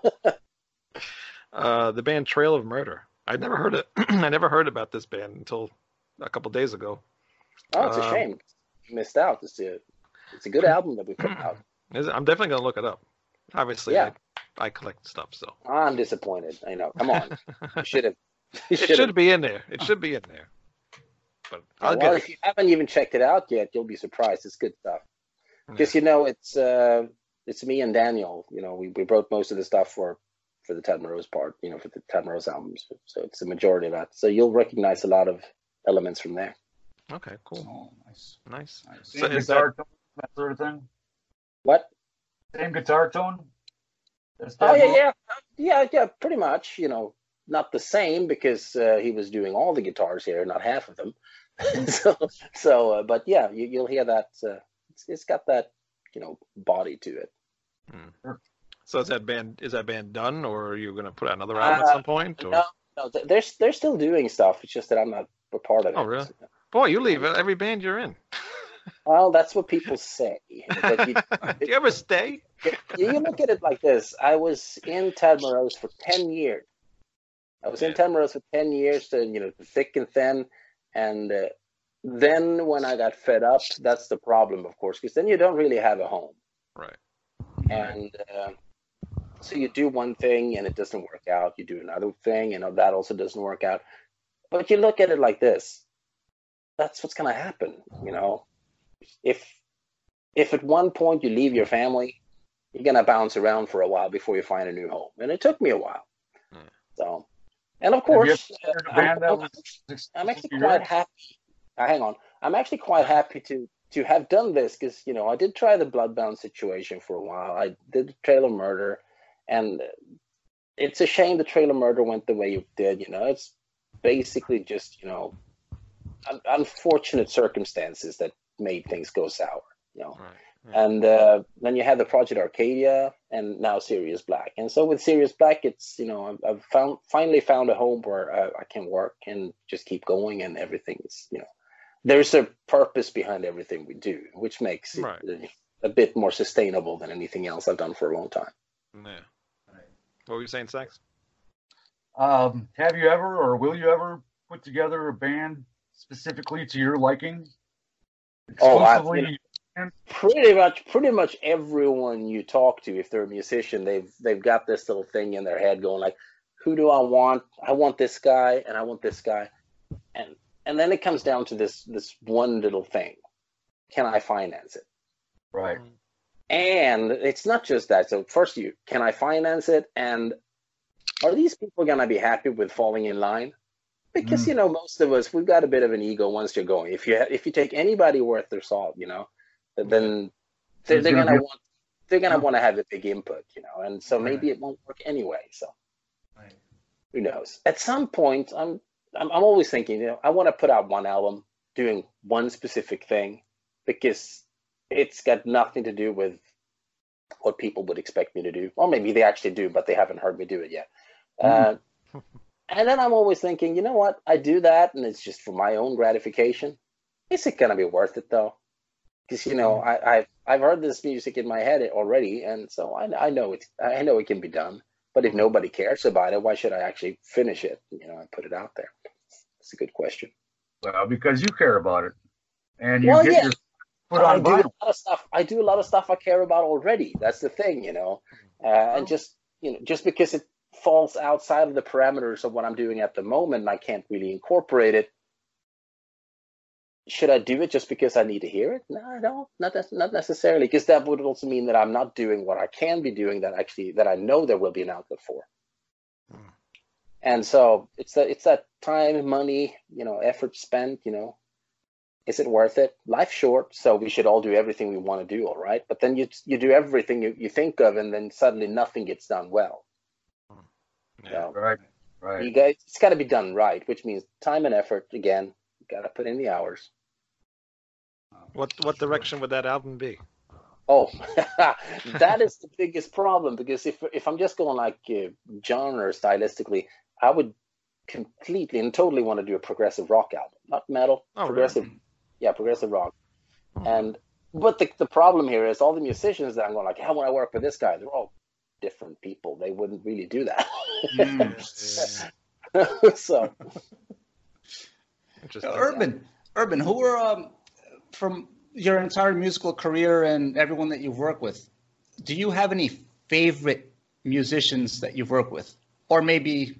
Uh, the band Trail of Murder. I'd never heard it. I never heard about this band until a couple days ago. Oh, it's a Um, shame. You missed out. It's a it's a good album that we put out. I'm definitely gonna look it up. Obviously, Yeah. I, I collect stuff, so I'm disappointed. I know. Come on. You should have. You it should be in there. It should be in there. But I'll well, get if it. you haven't even checked it out yet, you'll be surprised. It's good stuff. Because you know, it's uh, it's me and Daniel. You know, we, we wrote most of the stuff for for the Tad Morose part. You know, for the Tad Morose albums. So it's the majority of that. So you'll recognize a lot of elements from there. Okay, cool, Oh, nice. nice. nice. So Same is guitar tone, that sort of thing. What? Same guitar tone. as Oh yeah, yeah, yeah, yeah. Pretty much. You know, not the same because uh, he was doing all the guitars here, not half of them. so, so, uh, but yeah, you, you'll hear that. Uh, it's, it's got that, you know, body to it. So is that band is that band done, or are you gonna put out another album at Uh, some point? Or? No, no, they're they're still doing stuff. It's just that I'm not a part of it. Oh, really? Boy, you leave every band you're in. Well, that's what people say. But you, Do you ever stay? you look at it like this. I was in Tad Morose for 10 years. I was in Morose for 10 years, to, you know, thick and thin. And uh, then when I got fed up, that's the problem, of course, because then you don't really have a home. Right. And uh, so you do one thing and it doesn't work out. You do another thing and that also doesn't work out. But you look at it like this. That's what's going to happen, you know. If if at one point you leave your family, you're going to bounce around for a while before you find a new home. And it took me a while. Hmm. So, and of course, ever heard uh, I'm- I'm actually quite happy. Uh, hang on, I'm actually quite happy to to have done this because you know I did try the Bloodbound situation for a while. I did the Trail of Murder, and it's a shame the Trail of Murder went the way it did. You know, it's basically just you know un- unfortunate circumstances that made things go sour. You know, Right. Yeah. and uh, then you had the Project Arcadia, and now Serious Black. And so with Serious Black, it's you know I've, I've found finally found a home where uh, I can work and just keep going, and everything is you know there's a purpose behind everything we do, which makes it Right. uh, a bit more sustainable than anything else I've done for a long time. Yeah. What were you saying, Sax? Um, have you ever or will you ever put together a band specifically to your liking? Oh, I- Exclusively, Pretty much, pretty much everyone you talk to, if they're a musician, they've they've got this little thing in their head going like, "Who do I want? I want this guy, and I want this guy," and and then it comes down to this this one little thing: Can I finance it? right? And it's not just that. So first, you can I finance it, and are these people gonna be happy with falling in line? Because Mm. you know, most of us we've got a bit of an ego once you're going. If you if you take anybody worth their salt, you know, then they're, they're gonna want they're gonna want to have a big input, you know, and so maybe it won't work anyway. So Right. who knows? At some point, I'm I'm, I'm always thinking, you know, I want to put out one album doing one specific thing because it's got nothing to do with what people would expect me to do. Or maybe they actually do, but they haven't heard me do it yet. Uh, and then I'm always thinking, you know what? I do that, and it's just for my own gratification. Is it gonna be worth it though? Because you know, I, I've I've heard this music in my head already, and so I I know it's I know it can be done. But if nobody cares about it, why should I actually finish it? You know, and put it out there. It's a good question. Well, because you care about it, and you Well, get yeah. your foot I on do a lot of stuff. I do a lot of stuff I care about already. That's the thing, you know. Uh, and just you know, just because it falls outside of the parameters of what I'm doing at the moment, I can't really incorporate it. Should I do it just because I need to hear it? No, I don't. Not necessarily, because that would also mean that I'm not doing what I can be doing. That actually that I know there will be an outlet for. Hmm. And so it's that it's that time, money, you know, effort spent. You know, is it worth it? Life's short, so we should all do everything we want to do, all right? But then you you do everything you, you think of, and then suddenly nothing gets done well. Yeah. So Right, right. you guys, it's got to be done right, which means time and effort. Again, got to put in the hours. What what direction would that album be? Oh, that is the biggest problem because if if I'm just going like uh, genre stylistically, I would completely and totally want to do a progressive rock album, not metal, Oh, really? progressive. Yeah, progressive rock. Hmm. And but the the problem here is all the musicians that I'm going like, how would I work with this guy? They're all different people. They wouldn't really do that. Mm. Yeah, so interesting. Urban, Urban, who were um, from your entire musical career and everyone that you've worked with? Do you have any favorite musicians that you've worked with, or maybe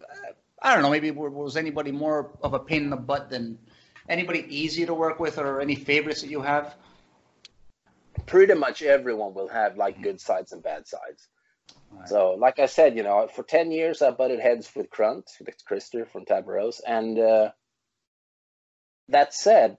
uh, I don't know, maybe was anybody more of a pain in the butt than anybody easy to work with, or any favorites that you have? pretty much everyone will have like good sides and bad sides. Right. So, like I said, you know, for ten years I butted heads with Krunt, with Krister from Tad Morose, and uh, that said,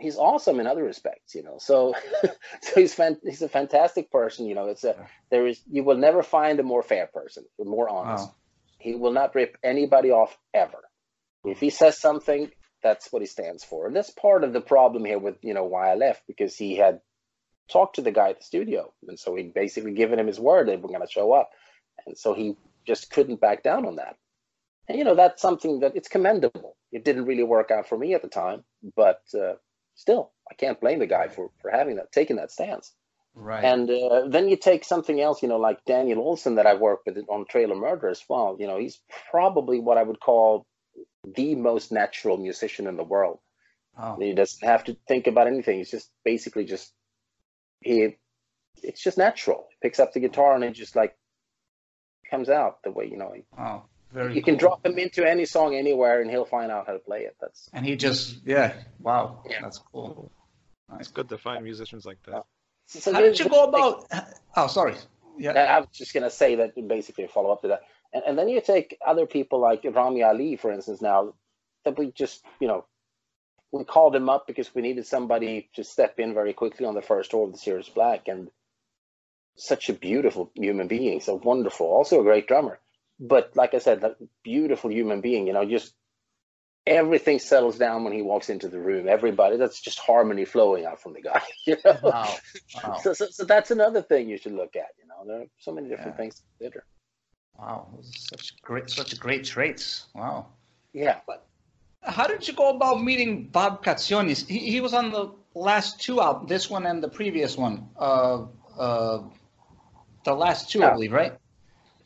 he's awesome in other respects. You know, so so he's fan- he's a fantastic person. You know, it's a there is you will never find a more fair person, more honest. Wow. He will not rip anybody off ever. If he says something, that's what he stands for, and that's part of the problem here with you know why I left because he had talked to the guy at the studio, and so he'd basically given him his word they were going to show up, and so he just couldn't back down on that. And you know that's something that it's commendable. It didn't really work out for me at the time, but uh, still, I can't blame the guy for for having that, taking that stance. Right. And uh, then you take something else, you know, like Daniel Olson that I worked with on Trail of Murder as well. You know, he's probably what I would call the most natural musician in the world. oh. He doesn't have to think about anything. He's just basically just he. It's just natural. He picks up the guitar and it just like comes out the way you know. He, oh, very. you can drop him into any song anywhere and he'll find out how to play it. That's And he just, yeah, wow, Yeah. that's cool. It's good to find musicians like that. so How did you go about? Oh, sorry. Yeah. I was just gonna say that basically follow up to that, and, and then you take other people like Rami Ali, for instance. Now that we just you know we called him up because we needed somebody to step in very quickly on the first tour of the Serious Black, and such a beautiful human being, so wonderful, also a great drummer. But like I said, that beautiful human being, you know, just everything settles down when he walks into the room. Everybody, that's just harmony flowing out from the guy. You know? Wow. Wow. So, so, so that's another thing you should look at. You know, there are so many different Yeah. things to consider. Wow. Such great, such great traits. Wow. Yeah, but How did you go about meeting Bob Katsionis? He, he was on the last two albums, this one and the previous one. Uh, uh, the last two, I believe, right?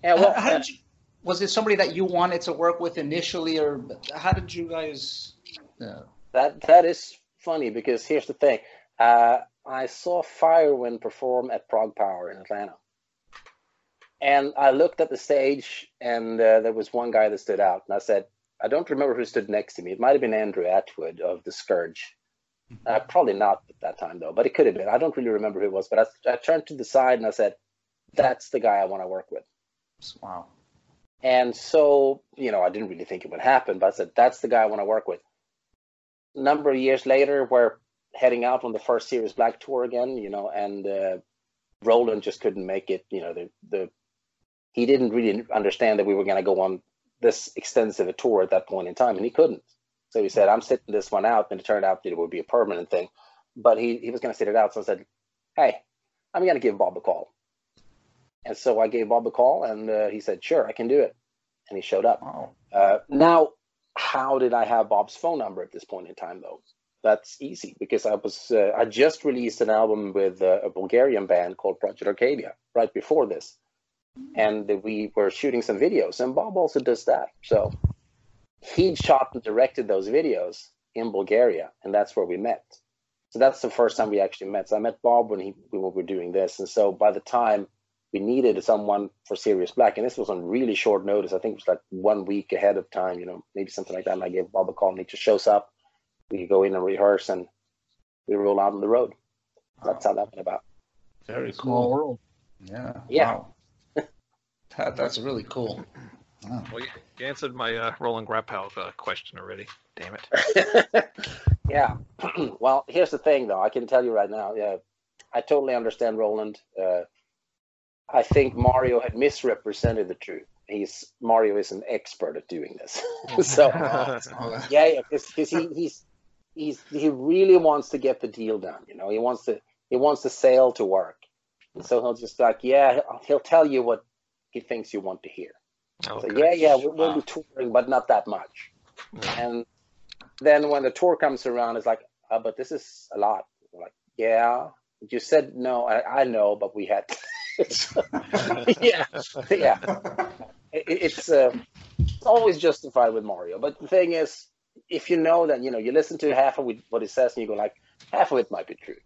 yeah. Well, how, how uh, did you? Was it somebody that you wanted to work with initially, or how did you guys? Uh, that that is funny because here's the thing. Uh, I saw Firewind perform at ProgPower in Atlanta, and I looked at the stage, and uh, there was one guy that stood out, and I said, I don't remember who stood next to me. It might have been Andrew Atwood of the Scourge. Uh, probably not at that time though, but it could have been. I don't really remember who it was, but I, I turned to the side and I said, "That's the guy I want to work with." wow. And so, you know, I didn't really think it would happen, but I said, that's the guy I want to work with. A number of years later, we're heading out on the first Serious Black tour again, you know, and uh, Roland just couldn't make it. You know, the, the he didn't really understand that we were going to go on this extensive a tour at that point in time, and he couldn't. So he said, I'm sitting this one out, and it turned out that it would be a permanent thing. But he, he was going to sit it out. So I said, hey, I'm going to give Bob a call. And so I gave Bob a call, and uh, he said, "Sure, I can do it." And he showed up. Wow. Uh, now, how did I have Bob's phone number at this point in time, though? That's easy because I was uh, I just released an album with uh, a Bulgarian band called Project Arcadia right before this, and we were shooting some videos, and Bob also does that. So he shot and directed those videos in Bulgaria, and that's where we met. So that's the first time we actually met. So I met Bob when he when we were doing this, and so by the time we needed someone for Serious Black, and this was on really short notice. I think it was like one week ahead of time, you know, maybe something like that. And I gave Bob a call, and he just shows up. We go in and rehearse, and we roll out on the road. That's how that went about. Very Small cool. world. Yeah. Yeah. Wow. that, that's really cool. Wow. Well, you, you answered my uh, Roland Grapow uh, question already. Damn it. yeah. well, here's the thing, though. I can tell you right now. Yeah, I totally understand Roland. Uh, I think Mario had misrepresented the truth. He's Mario is an expert at doing this. so Oh, yeah, yeah, because he, he's he's he really wants to get the deal done. You know, he wants to he wants the sale to work, and so he'll just like yeah, he'll, he'll tell you what he thinks you want to hear. Oh, So yeah, yeah, we'll, we'll be touring, but not that much. Yeah. And then when the tour comes around, it's like, uh, but this is a lot. We're like, yeah, you said no. I, I know, but we had. yeah, yeah. It, it's uh, it's always justified with Mario. But the thing is, if you know that you know you listen to half of what he says and you go like, half of it might be true.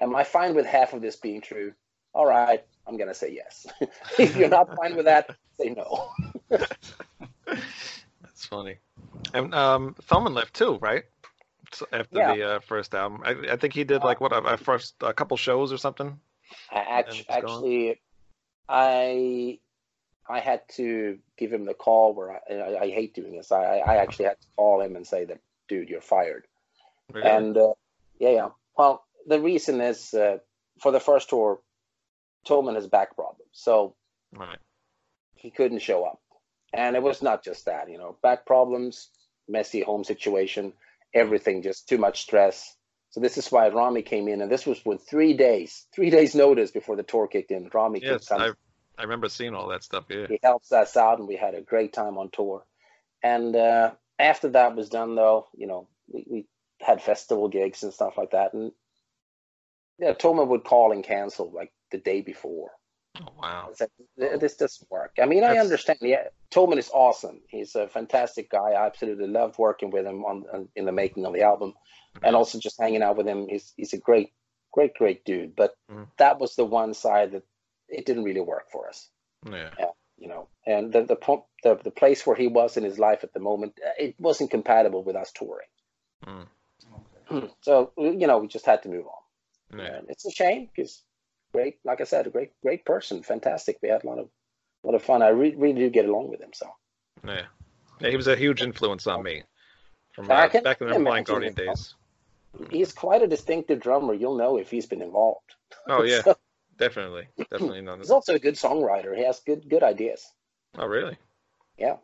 Am I fine with half of this being true? All right, I'm gonna say yes. if you're not fine with that, say no. That's funny. And um, Feldman left too, right? After Yeah. the uh, first album, I, I think he did like what a, a first a couple shows or something. I act- it's gone. actually, I I had to give him the call where I, I, I hate doing this. I, I actually had to call him and say that, dude, you're fired. Really? And uh, yeah, yeah. Well, the reason is uh, for the first tour, Thomen has back problems, so right. he couldn't show up. And it was not just that, you know, back problems, messy home situation, everything, just too much stress. So this is why Rami came in, and this was with three days, three days notice before the tour kicked in. Rami Yes, I I remember seeing all that stuff. Yeah. he helps us out, and we had a great time on tour. And uh, after that was done, though, you know, we, we had festival gigs and stuff like that, and yeah, Thomen would call and cancel like the day before. Oh, wow. Said, This doesn't work. I mean, I understand. Yeah, Thomen is awesome. He's a fantastic guy. I absolutely loved working with him on, on in the making of the album, and also just hanging out with him. He's he's a great, great, great dude. But Mm. that was the one side that it didn't really work for us Yeah. you know and the the, the the place where he was in his life at the moment uh, it wasn't compatible with us touring Mm. so you know we just had to move on Yeah. and it's a shame because great like i said a great great person fantastic we had a lot of a lot of fun i re- really do get along with him so Yeah. Yeah. He was a huge influence on me from uh, back in the Blind imagine Guardian days. He's quite a distinctive drummer you'll know if he's been involved Oh yeah, So, definitely, definitely. None. he's also a good songwriter he has good good ideas Oh really? Yeah.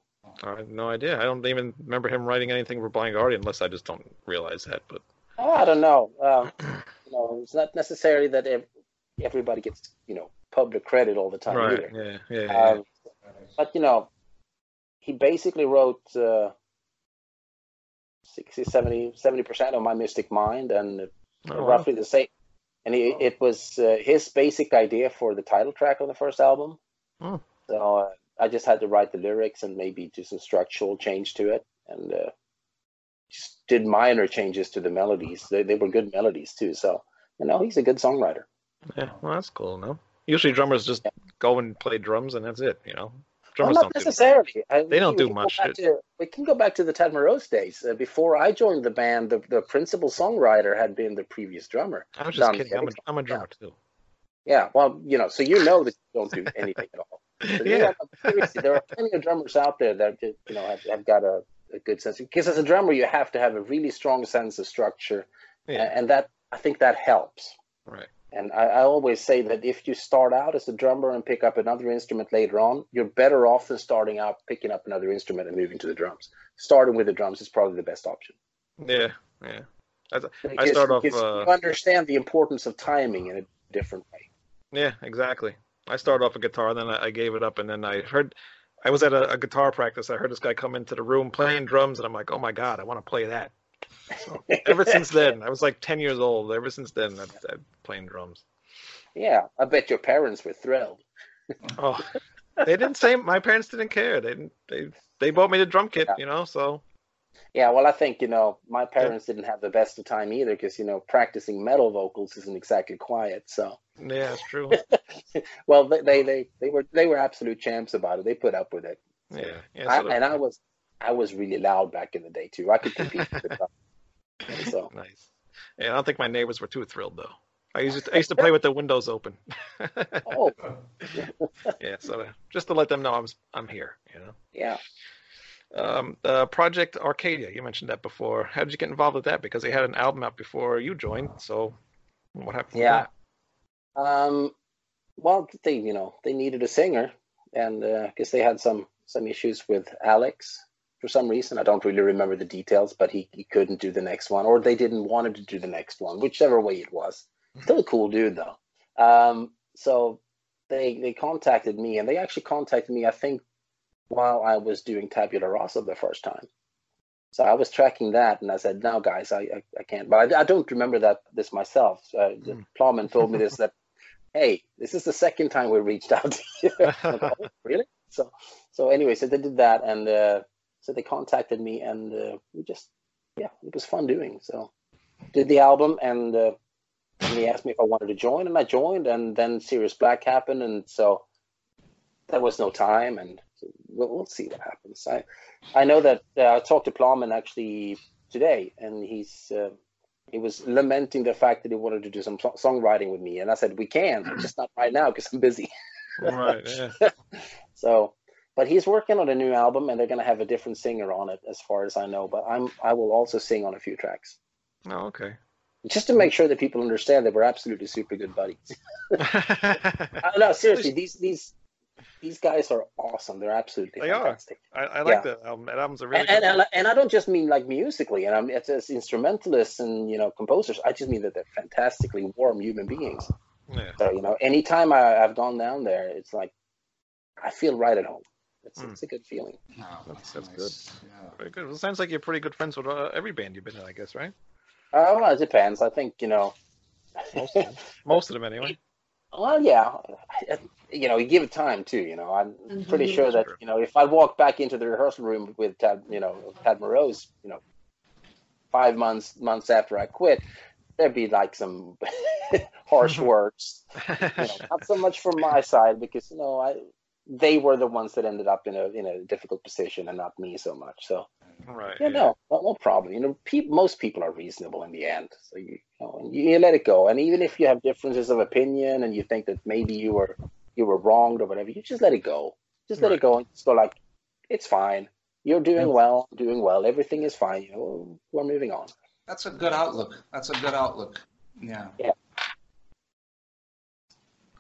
I have no idea. I don't even remember him writing anything for Blind Guardian, unless I just don't realize that. But oh, i don't know um, you know it's not necessarily that ev- everybody gets you know public credit all the time right, either yeah, yeah, yeah. Um, but you know, he basically wrote uh, 60, 70 percent of my Mystic Mind, and Oh, wow. roughly the same. And he, it was uh, his basic idea for the title track on the first album. Hmm. So uh, I just had to write the lyrics and maybe do some structural change to it, and uh, just did minor changes to the melodies. They, they were good melodies too. So you know, he's a good songwriter. Yeah, well, that's cool. No, usually drummers just go and play drums, and that's it. You know, Well, drummers not don't do. necessarily. I- They don't do much. to- we can go back to the Tad Morose days. Uh, before I joined the band, the, the principal songwriter had been the previous drummer. I was just Done. kidding. I'm a, I'm a drummer too. Yeah, well, you know, so you know that you don't do anything at all. So, yeah, know, seriously, there are plenty of drummers out there that you know have, have got a, a good sense. Because as a drummer, you have to have a really strong sense of structure, yeah, and that I think that helps. right. And I, I always say that if you start out as a drummer and pick up another instrument later on, you're better off than starting out picking up another instrument and moving to the drums. Starting with the drums is probably the best option. Yeah, yeah. As- Because, start off, uh, you understand the importance of timing in a different way. Yeah, exactly. I started off a guitar, then I, I gave it up, and then I heard. I was at a, a guitar practice. I heard this guy come into the room playing drums, and I'm like, "Oh my god, I want to play that." So, ever since then, I was like 10 years old. Ever since then, I've, I've playing drums. Yeah, I bet your parents were thrilled. Oh, they didn't say. My parents didn't care. They didn't. They they bought me the drum kit, Yeah. you know. So Yeah, well, I think you know my parents didn't have the best of time either because you know practicing metal vocals isn't exactly quiet. So, yeah, it's true. well, they they they, they were they were absolute champs about it. They put up with it. Yeah, yeah. I, so and I was I was really loud back in the day too. I could compete. So nice. Yeah, I don't think my neighbors were too thrilled though. I used to, I used to play with the windows open. oh yeah, so just to let them know I'm I'm here, you know. yeah. Um, uh, Project Arcadia, you mentioned that before. How did you get involved with that? Because they had an album out before you joined. So what happened? Yeah. Um, well, they you know they needed a singer, and uh, I guess they had some some issues with Alex for some reason. I don't really remember the details, but he, he couldn't do the next one, or they didn't want him to do the next one, whichever way it was. Still a cool dude though. Um, so they they contacted me, and they actually contacted me. I think while I was doing Tabula Rasa the first time. So I was tracking that, and I said, "No, guys, I I, I can't." But I, I, don't remember that this myself. Uh, mm. Plowman told me this that, hey, this is the second time we reached out to you. like, oh, really? So so anyway, so they did that, and uh, so they contacted me, and uh, we just yeah, it was fun doing. So did the album, and, uh, and he asked me if I wanted to join, and I joined, and then Serious Black happened, and so there was no time, and we'll, we'll see what happens. I I know that uh, I talked to Plowman actually today, and he's uh, he was lamenting the fact that he wanted to do some songwriting with me, and I said we can, just not right now because I'm busy. right. Yeah. so, but he's working on a new album, and they're going to have a different singer on it, as far as I know. But I'm I will also sing on a few tracks. Oh, okay. Just to make sure that people understand that we're absolutely super good buddies. no, seriously, these these these guys are awesome. They're absolutely they fantastic. are. I, I like yeah. that album. That album's a really and, and, and, I don't just mean like musically, and I'm it's as instrumentalists and you know composers. I just mean that they're fantastically warm human beings. Yeah. So you know, anytime I, I've gone down there, it's like I feel right at home. It's, mm. it's a good feeling. Oh, that's, that's nice. good. Yeah. Very good. Well, it sounds like you're pretty good friends with uh, every band you've been in, I guess, right? Uh, well, it depends. I think you know. Most of them, Most of them anyway. Well, yeah, you know, you give it time too. You know, I'm mm-hmm. pretty sure that you know if I walk back into the rehearsal room with Tad, you know, Tad Morose, you know, five months months after I quit, there'd be like some harsh words. You know, not so much from my side because you know I they were the ones that ended up in a in a difficult position and not me so much. So right, yeah, yeah. no, no problem. You know, pe- most people are reasonable in the end. So you, you know, you, you let it go. And even if you have differences of opinion and you think that maybe you were you were wronged or whatever, you just let it go. Just let right. it go and just go like, it's fine. You're doing well, doing well. Everything is fine. You know, we're moving on. That's a good outlook. That's a good outlook. Yeah. Yeah.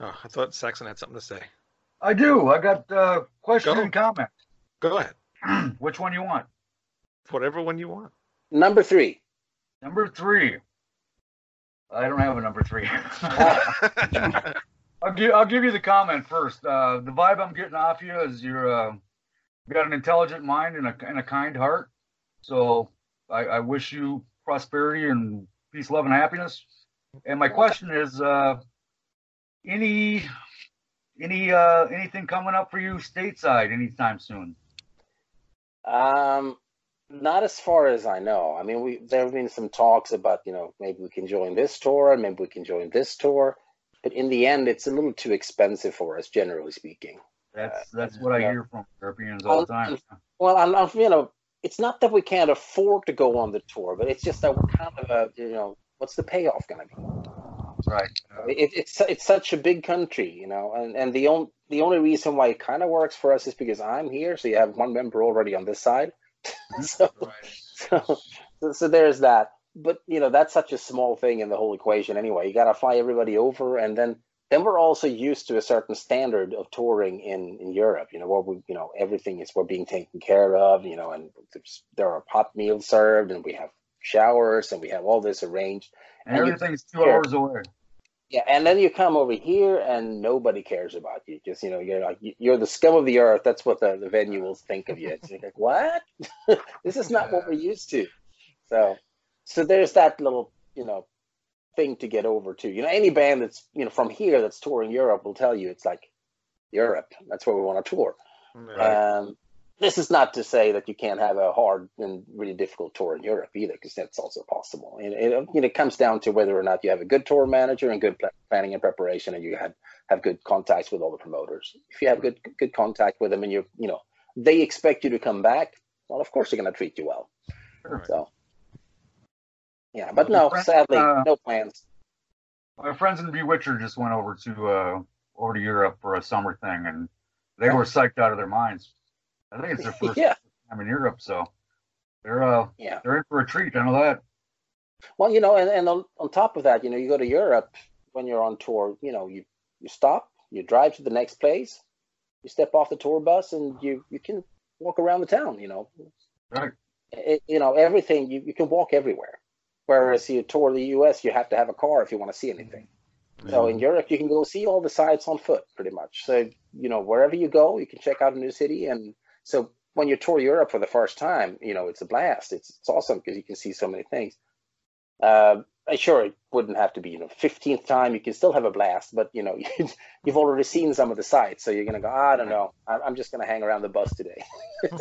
Oh, I thought Saxon had something to say. I do. I got a uh, question Go. and comment. Go ahead. Which one you want? Whatever one you want. Number three. Number three. I don't have a number three. I'll give I'll give you the comment first. Uh, the vibe I'm getting off you is you're uh, you got an intelligent mind and a and a kind heart. So I, I wish you prosperity and peace, love, and happiness. And my question is, uh, any any uh, anything coming up for you stateside anytime soon? Um, not as far as I know. I mean, we there have been some talks about you know maybe we can join this tour, maybe we can join this tour, but in the end, it's a little too expensive for us, generally speaking. That's uh, that's what I hear from Europeans all the time. Well, I'm, I'm, you know, it's not that we can't afford to go on the tour, but it's just that we're kind of a you know what's the payoff going to be? Right. It, it's it's such a big country, you know, and, and the only the only reason why it kind of works for us is because I'm here, so you have one member already on this side. Mm-hmm. so, right. so, so so there's that. But you know that's such a small thing in the whole equation anyway. You got to fly everybody over, and then then we're also used to a certain standard of touring in in Europe. You know where we you know everything is we're being taken care of. You know, and there are hot meals served, and we have showers, and we have all this arranged. And, and everything's two hours away. Yeah, and then you come over here and nobody cares about you. Just you know, you're like you're the scum of the earth. That's what the, the venue will think of you. It's like what? this is not what we're used to. So, so there's that little you know thing to get over to. You know, any band that's you know from here that's touring Europe will tell you it's like Europe. That's where we want to tour. Right. Um, this is not to say that you can't have a hard and really difficult tour in Europe either, because that's also possible. And it, you know, it comes down to whether or not you have a good tour manager and good planning and preparation, and you have have good contacts with all the promoters. If you have good good contact with them, and you're you know they expect you to come back, well, of course they're going to treat you well. Sure. So, yeah, but no, sadly, uh, no plans. My friends in Bewitcher just went over to uh, over to Europe for a summer thing, and they were psyched out of their minds. I think it's their first yeah. time in Europe, so they're uh yeah they're in for a treat. I know that. Well, you know, and, and on, on top of that, you know, you go to Europe when you're on tour. You know, you you stop, you drive to the next place, you step off the tour bus, and you you can walk around the town. You know, right? It, you know, everything you you can walk everywhere. Whereas you tour the U.S., you have to have a car if you want to see anything. Mm-hmm. So in Europe, you can go see all the sites on foot, pretty much. So you know, wherever you go, you can check out a new city and So when you tour Europe for the first time, you know, it's a blast. It's, it's awesome because you can see so many things. Uh, sure, it wouldn't have to be, you know, 15th time. You can still have a blast, but, you know, you've already seen some of the sites. So you're going to go, I don't know. I'm just going to hang around the bus today.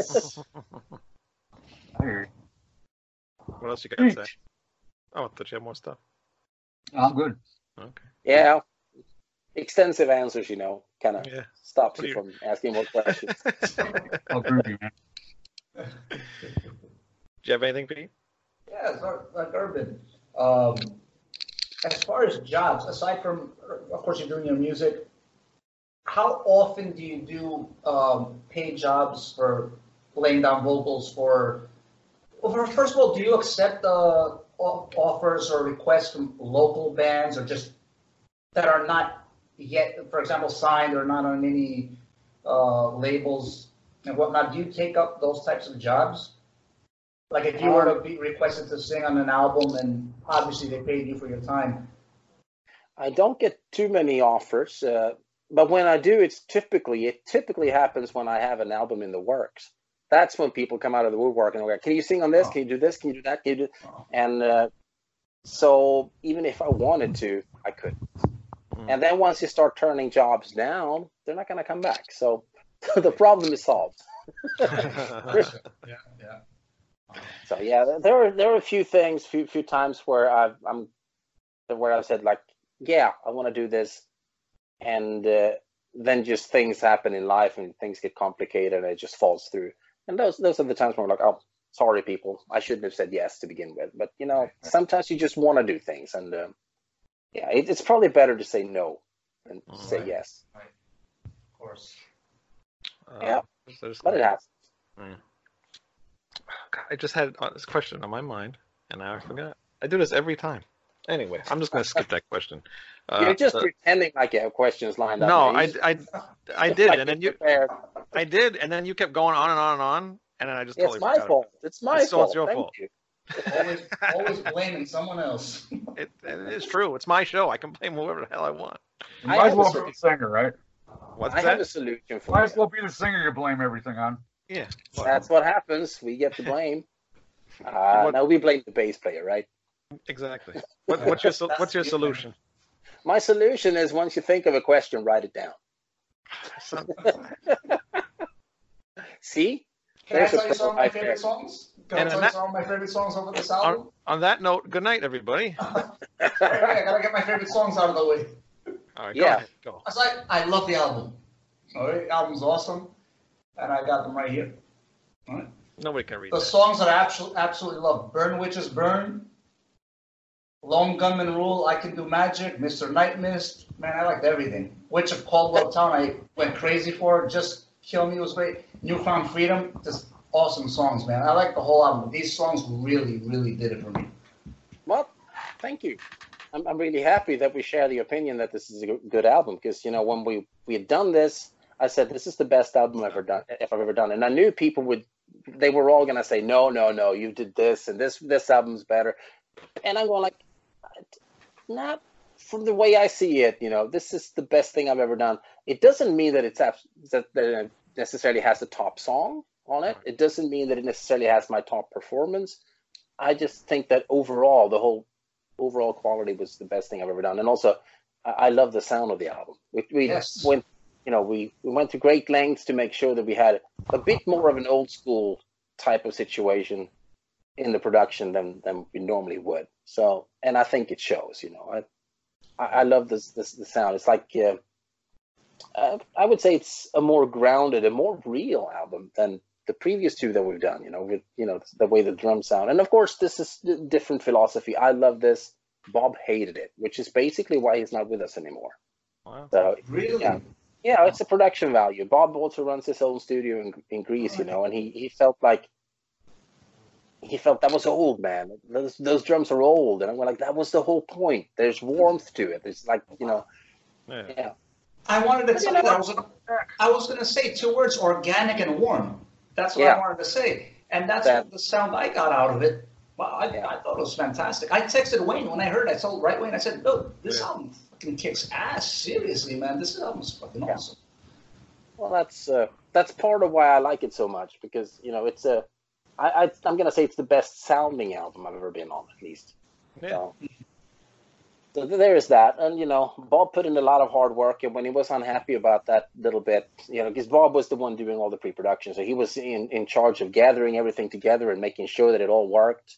What else you got to say? Oh, I thought you had more stuff. you. I'm good. Okay. yeah. Extensive answers, you know, kind of Yeah. stops What you you- from asking more questions. I'll agree you, man. Do you have anything, Pete? Yeah, like, like Urban. Um, as far as jobs, aside from, of course, you're doing your music, how often do you do um, paid jobs for laying down vocals for? Well, first of all, do you accept uh, offers or requests from local bands or just that are not yet, for example, signed or not on any uh, labels and whatnot? Do you take up those types of jobs? Like if you were to be requested to sing on an album and obviously they paid you for your time. I don't get too many offers, uh, but when I do, it's typically it typically happens when I have an album in the works. That's when people come out of the woodwork and go, "Can you sing on this? Can you do this? Can you do that? Can you do?" And uh, so even if I wanted to, I could. Mhm. And then once you start turning jobs down, they're not going to come back. So the problem is solved. Yeah, yeah. So yeah, there are there are a few things, few few times where I've I'm where I've said like, yeah, I want to do this, and uh, then just things happen in life and things get complicated and it just falls through. And those those are the times where I'm like, oh, sorry, people, I shouldn't have said yes to begin with. But you know, sometimes you just want to do things, and uh, yeah, it, it's probably better to say no than to say Right. yes. Of course. Uh, Yeah. there's- But it happens. God, I just had uh, this question on my mind, and now I forgot. I do this every time. Anyway, I'm just going to skip that question. Uh, You're just uh, pretending like you have questions lined up. no, man. I, I, I did, like and then you're prepared. I did, and then you kept going on and on and on, and then I just It's totally my forgot. fault. It's my It's so- fault. it's your Thank fault. you. Always, always blaming someone else. It, it is true. It's my show. I can blame whoever the hell I want. You I might as have well be the singer, right? What's I that? have a solution for Might as well be the singer you blame everything on. Yeah. That's what happens. We get the blame. Uh, What- now we blame the bass player, right? Exactly. What, what's your what's your solution? My solution is once you think of a question, write it down. See? Can I There's a tell you some of my favorite songs? Can And I tell on that- some of my favorite songs over this album? on that note, good night, everybody. Wait, wait, I gotta get my favorite songs out of the way. All right, go Yeah. ahead. Go. I like, I love the album. All right, album's awesome, and I got them right here. Nobody can read The that. songs that I absolutely absolutely love: "Burn Witches Burn," "Lone Gunman Rule," "I Can Do Magic," "Mr. Night Mist." Man, I liked everything. "Witch of Caldwell Town," I went crazy for. "Just Kill Me" was great. "Newfound Freedom," just awesome songs, man. I like the whole album. These songs really, really did it for me. Well, thank you. I'm, I'm really happy that we share the opinion that this is a good album because, you know, when we, we had done this, I said, this is the best album I've ever done, if I've ever done. And I knew people would, they were all to say, no, no, no, you did this and this, this album's better. And I'm going like, not from the way I see it, you know, this is the best thing I've ever done. It doesn't mean that it's abs- that, that it necessarily has the top song on it. It doesn't mean that it necessarily has my top performance. I just think that overall, the whole overall quality was the best thing I've ever done. And also, I, I love the sound of the album. We, we Yes. went, you know, we, we went to great lengths to make sure that we had a bit more of an old school type of situation in the production than, than we normally would. So, and I think it shows, you know, I, I, I love this, this, the sound. It's like, uh, uh, I would say it's a more grounded, a more real album than the previous two that we've done. You know, with you know the way the drums sound, and of course this is a different philosophy. I love this. Bob hated it, which is basically why he's not with us anymore. Wow. So Really? Yeah. yeah, it's a production value. Bob also runs his own studio in, in Greece, you know, and he, he felt like he felt that was old, man. Those those drums are old, and I'm like, that was the whole point. There's warmth to it. It's like you know, Yeah. yeah, I wanted to But tell you that I was gonna, I was gonna say two words: organic and warm. That's what Yeah. I wanted to say, and that's That- the sound I got out of it. Well, I, Yeah. I thought it was fantastic. I texted Wayne when I heard. it. I told right Wayne. I said, "Look, this Yeah. album fucking kicks ass. Seriously, man, this album's fucking Yeah. awesome." Well, that's uh, that's part of why I like it so much because you know it's a I, I I'm gonna say it's the best sounding album I've ever been on at least. Yeah. So, so there is that, and you know Bob put in a lot of hard work, and when he was unhappy about that little bit, you know, because Bob was the one doing all the pre-production, so he was in in charge of gathering everything together and making sure that it all worked.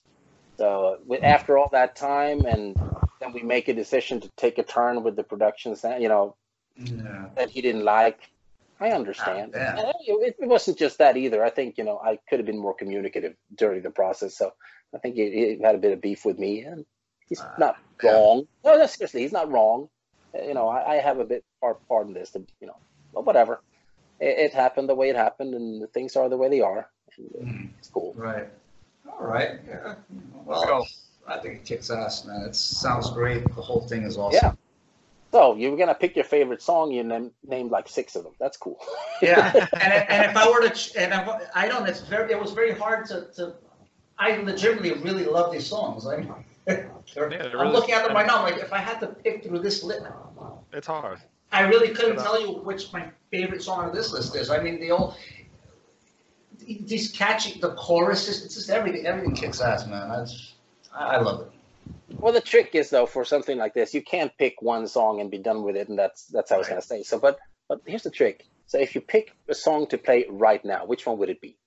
So with, after all that time, and then we make a decision to take a turn with the productions that, you know, Yeah. that he didn't like. I understand. Yeah. It, it wasn't just that either. I think you know I could have been more communicative during the process. So I think he, he had a bit of beef with me, and he's Ah, not yeah. wrong. No, no, seriously, he's not wrong. Uh, You know, I, I have a bit part part in this. To, you know, but whatever. It, it happened the way it happened, and things are the way they are. And, uh, Mhm. it's cool. Right. All right. Yeah. Well, So- I think it kicks ass, man. It sounds great. The whole thing is awesome. Yeah. So you were gonna pick your favorite song. You named named like six of them. That's cool. Yeah, and, if- and if I were to, ch- and I, I don't, it's very, it was very hard to, to, I legitimately really love these songs. I mean, they're- they're I'm looking at them right now. I'm like, if I had to pick through this list, It's hard. I really couldn't tell you which my favorite song on this list is. I mean, they all, these catchy, the choruses, it's just everything, everything kicks ass, man. I, just, I I love it. Well, the trick is though for something like this, you can't pick one song and be done with it, and that's that's how I was gonna say. So, but but here's the trick. So if you pick a song to play right now, which one would it be?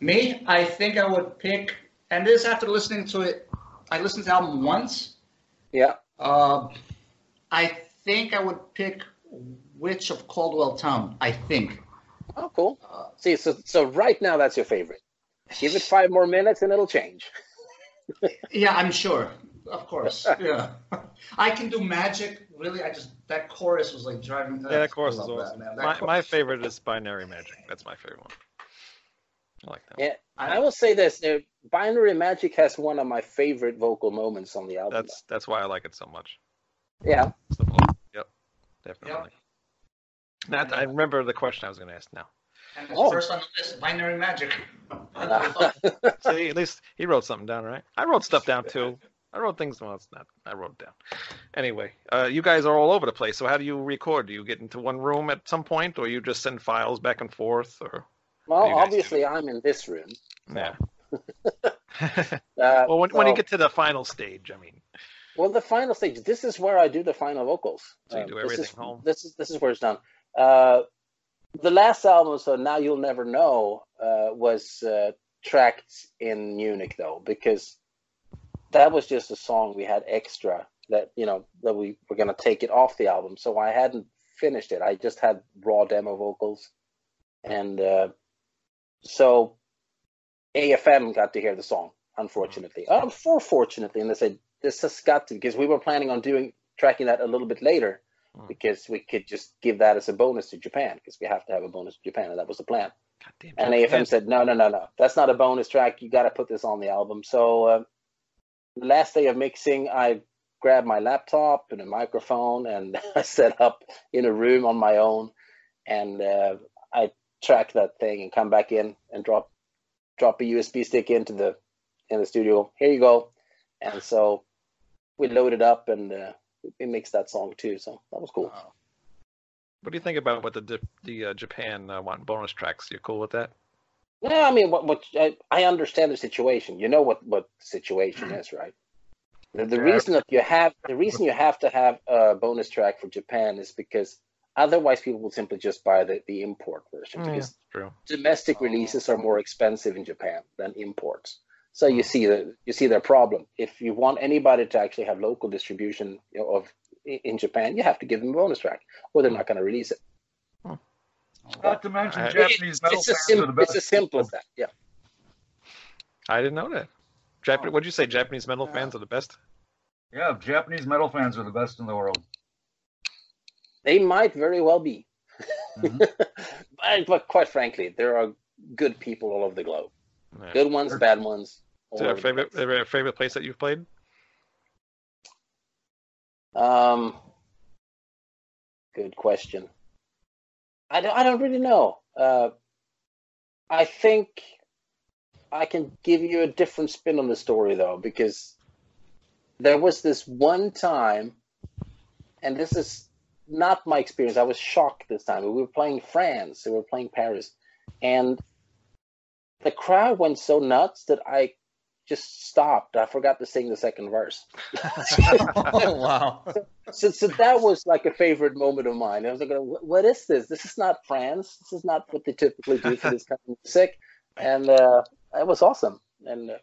Me, I think I would pick, and this after listening to it, I listened to the album once. Yeah. Uh, I think I would pick Witch of Caldwell Town. I think. Oh, cool. Uh, See, so so right now that's your favorite. Give it five more minutes and it'll change. yeah, I'm sure. Of course. Yeah. I can do magic. Really, I just that chorus was like driving. Yeah, that chorus is awesome. That, man. That My, chor- my favorite is Binary Magic. That's my favorite one. I like that. Yeah. I- I will say this: uh, Binary Magic has one of my favorite vocal moments on the album. That's that's why I like it so much. yeah. It's the voice. Yep, definitely. Not, I remember the question I was going to ask now. And the Oh. first on the list, Binary Magic. See, at least he wrote something down, right? I wrote stuff down too. I wrote things. Well, it's not. I wrote it down. Anyway, uh, you guys are all over the place. So how do you record? Do you get into one room at some point, or you just send files back and forth, or well, obviously, I'm in this room. yeah? Uh, well, when, when you get to the final stage, I mean, Well, the final stage. This is where I do the final vocals. So you Uh, do this everything is, home. This is this is where it's done. Uh, the last album, so now you'll never know, uh, was uh, tracked in Munich though, because that was just a song we had extra that you know that we were gonna take it off the album. So I hadn't finished it. I just had raw demo vocals, and uh, so AFM got to hear the song. Unfortunately, um, for fortunately, and they said this has got to because we were planning on doing tracking that a little bit later Hmm. because we could just give that as a bonus to Japan because we have to have a bonus to Japan and that was the plan. goddamn. And Japan. AFM said no, no, no, no, that's not a bonus track. You got to put this on the album. So uh, the last day of mixing, I grabbed my laptop and a microphone and I set up in a room on my own and uh, I tracked that thing and come back in and drop drop a USB stick into the in the studio. Here you go. And so we loaded it up and uh, we mixed that song too. So that was cool. What do you think about what the the uh, Japan uh, want bonus tracks? You cool with that? Yeah, I mean, what, what I, I understand the situation. You know what what the situation is, right? The, the Yeah. reason that you have the reason you have to have a bonus track for Japan is because otherwise people will simply just buy the, the import version Yeah, because true. domestic oh. releases are more expensive in Japan than imports. So you mm. see the you see their problem. If you want anybody to actually have local distribution of in Japan, you have to give them a bonus track, or they're mm. not going to release it. Oh. Not to mention I- Japanese metal It's as, fans sim- are the it's as simple as that. Yeah. I didn't know that. Jap- Oh. What'd you say? Japanese metal Yeah. fans are the best. Yeah, Japanese metal fans are the best in the world. They might very well be. Mhm. but, but quite frankly, there are good people all over the globe. Yeah. Good ones, bad ones. Is there a over the favorite place. is there a favorite place that you've played? Um, good question. I don't, I don't really know. Uh, I think I can give you a different spin on the story though, because there was this one time, and this is not my experience. I was shocked this time. We were playing France, we were playing Paris, and the crowd went so nuts that I just stopped. I forgot to sing the second verse. oh, wow. So, so that was like a favorite moment of mine. I was like, "What- "What is this? This is not France. This is not what they typically do for this kind of music." And uh, it was awesome. And uh,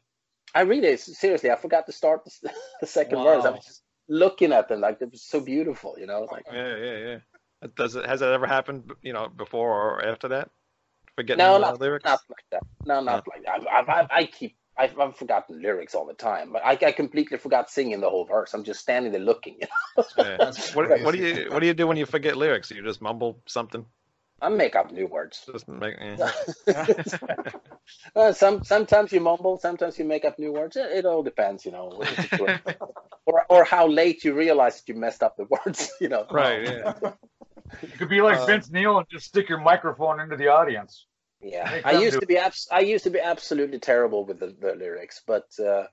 I really, seriously, I forgot to start the, the second verse. I was just looking at them like it was so beautiful. You know, like Yeah, yeah, yeah. Does it has that ever happened? You know, before or after that? Forgetting No, not, lyrics. not like that. No, not like that. I've, I've, I keep. I've, I've forgotten lyrics all the time, but I, I completely forgot singing the whole verse. I'm just standing there looking. You know? Yeah. What, what do you What do you do when you forget lyrics? You just mumble something. I make up new words. Just make. eh. Uh, some sometimes you mumble, sometimes you make up new words. It, it all depends, you know, what the situation- or or how late you realize that you messed up the words. You know, Right. Yeah. You could be like Uh, Vince Neil and just stick your microphone into the audience. Yeah, Make I used to be abs- I used to be absolutely terrible with the, the lyrics, but uh,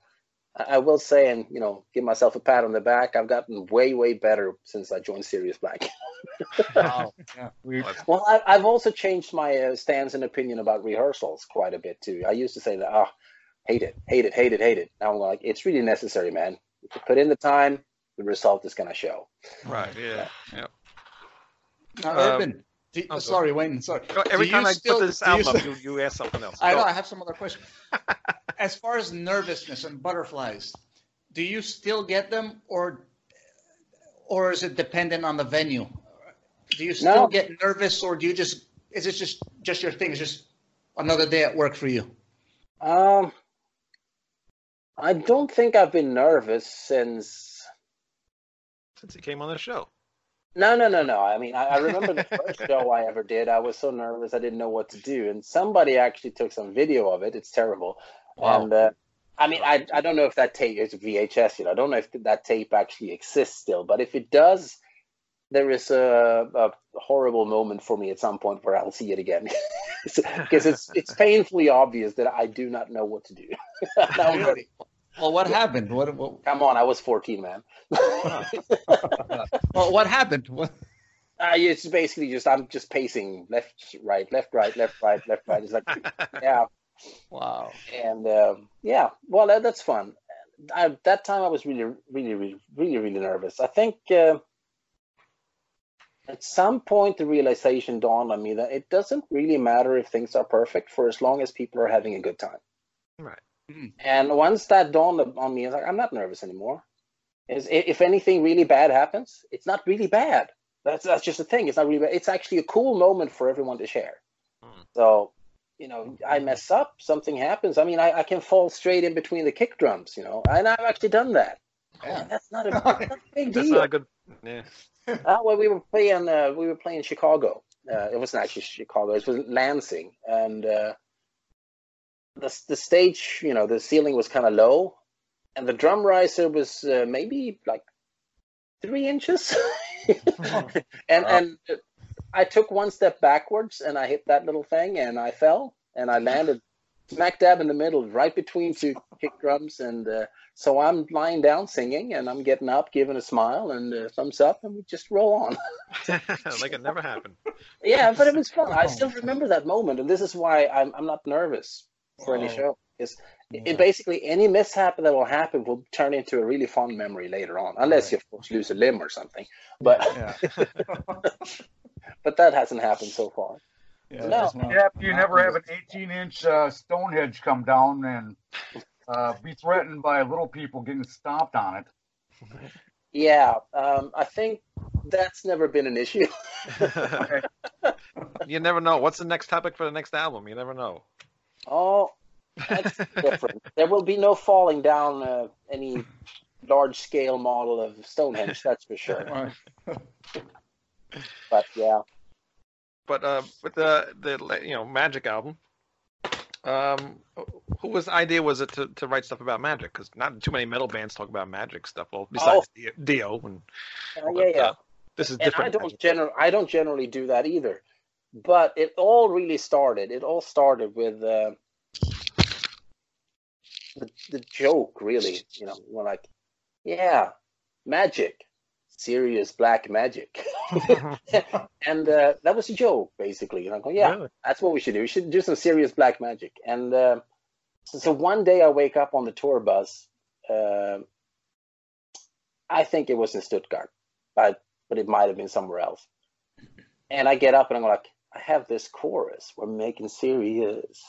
I I will say, and you know, give myself a pat on the back. I've gotten way way better since I joined Serious Black. Wow. Yeah. We, well, I, I've also changed my uh, stance and opinion about rehearsals quite a bit too. I used to say that, oh, hate it, hate it, hate it, hate it. Now I'm like, it's really necessary, man. If you put in the time, the result is gonna show. Right. Yeah. Yeah. Now, Um, Urban. Do- oh, go sorry, Wayne. Sorry. Every Do time I still- put this do you up, you, you ask something else. I Go. know. I have some other questions. as far as nervousness and butterflies, do you still get them, or or is it dependent on the venue? Do you still No. get nervous, or do you just is it just just your thing? It's just another day at work for you? Um, I don't think I've been nervous since. Since he came on the show. No, no, no, no. I mean, I, I remember the first show I ever did. I was so nervous, I didn't know what to do, and somebody actually took some video of it. It's terrible. Wow. And uh, I mean, I I don't know if that tape is VHS. You know, I don't know if that tape actually exists still, but if it does, there is a, a horrible moment for me at some point where I'll see it again, because it's it's painfully obvious that I do not know what to do. Now I'm ready. Well, what happened? What, what Come on, I was 14, man. well, what happened? What, Uh, it's basically just I'm just pacing left, right, left, right, left, right, left, right. It's like yeah, wow. and um, yeah, well that, that's fun. I, that time I was really, really, really, really, really nervous. I think uh, at some point the realization dawned on me that it doesn't really matter if things are perfect for as long as people are having a good time. Right. And once that dawned on me, I was like, I'm not nervous anymore. Is if anything really bad happens, it's not really bad. That's that's just the thing. It's not really bad. It's actually a cool moment for everyone to share. Hmm. So, you know, I mess up, something happens. I mean, I, I can fall straight in between the kick drums, you know, and I've actually done that. Yeah. That's not a, that's not a big That's deal. not a good. Yeah. Uh, well, we were playing. Uh, we were playing Chicago. Uh, it wasn't actually Chicago. It was Lansing, and uh, the the stage. You know, the ceiling was kind of low, and the drum riser was uh, maybe like three inches. and and I took one step backwards, and I hit that little thing, and I fell, and I landed smack dab in the middle, right between two kick drums, and. Uh, so I'm lying down singing, and I'm getting up, giving a smile and a thumbs up, and we just roll on. like it never happened. yeah, but it was fun. I still remember that moment, and this is why I'm I'm not nervous for any show. Because Yeah. it basically any mishap that will happen will turn into a really fun memory later on, unless you of course lose a limb or something. But Yeah. but that hasn't happened so far. Yeah, No. that's not- yeah, you never have an 18 inch uh, Stonehenge come down and uh, be threatened by little people getting stomped on it. Yeah, um, I think that's never been an issue. you never know. What's the next topic for the next album? You never know. Oh, that's different. There will be no falling down uh, any large scale model of Stonehenge, that's for sure. But yeah. But uh, with the the you know Magic album, um, who was the idea was it to, to write stuff about magic? Because not too many metal bands talk about magic stuff. Well, besides Dio, Dio and Uh, but, yeah, yeah. uh, this is and I different. don't magic. general I don't generally do that either. But it all really started. It all started with uh, the the joke, really. You know, we're like, yeah, magic. serious black magic. and uh, that was a joke, basically. And I go, yeah, Really? that's what we should do. We should do some serious black magic. And uh, so, so one day I wake up on the tour bus. Uh, I think it was in Stuttgart, but but it might have been somewhere else. And I get up and I'm like, I have this chorus. We're making serious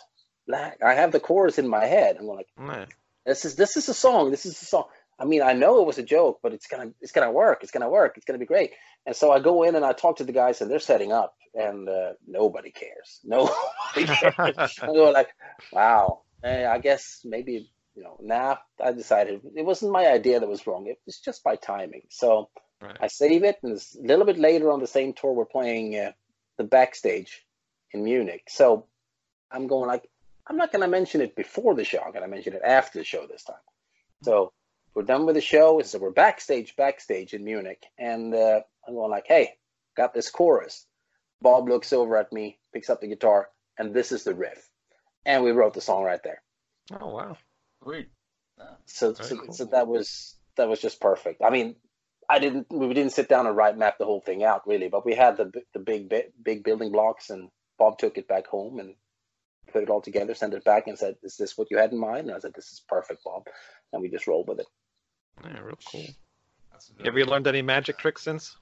black. I have the chorus in my head. I'm like, Yeah. this is this is a song. This is a song. I mean, I know it was a joke, but it's gonna it's gonna work. It's gonna work. It's gonna be great. And so I go in and I talk to the guys, and they're setting up, and uh, nobody cares. Nobody cares. I go like, wow. Eh, I guess maybe you know. Nah, I decided it wasn't my idea that was wrong. It was just by timing. So Right. I save it, and it's a little bit later on the same tour, we're playing uh, the backstage in Munich. So I'm going like, I'm not going to mention it before the show. I'm going to mention it after the show this time. So we're done with the show. So we're backstage, backstage in Munich, and uh, I'm going like, hey, got this chorus. Bob looks over at me, picks up the guitar, and this is the riff. And we wrote the song right there. Oh wow. Great. So, so, cool. so that was that was just perfect. I mean, I didn't we didn't sit down and write map the whole thing out really, but we had the the big big building blocks, and Bob took it back home and put it all together, sent it back, and said, "Is this what you had in mind?" And I said, "This is perfect, Bob," and we just rolled with it. Yeah, real cool. Have you learned any magic tricks since?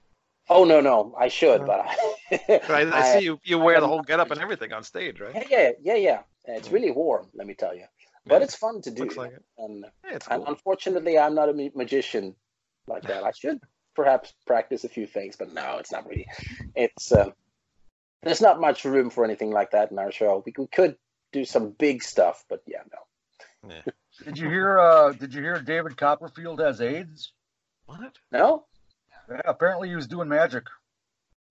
Oh no, no, I should, but I, I, I see you. You wear the whole getup and everything on stage, right? yeah, yeah, yeah. It's really warm, let me tell you, but Yeah. it's fun to do. Looks like it. And, Yeah, it's and unfortunately, I'm not a magician like that. I should perhaps practice a few things, but no, it's not really. It's uh, there's not much room for anything like that in our show. We, we could do some big stuff, but yeah, no, Yeah. Did you hear? Uh, did you hear David Copperfield has AIDS? What? no. Yeah, apparently he was doing magic.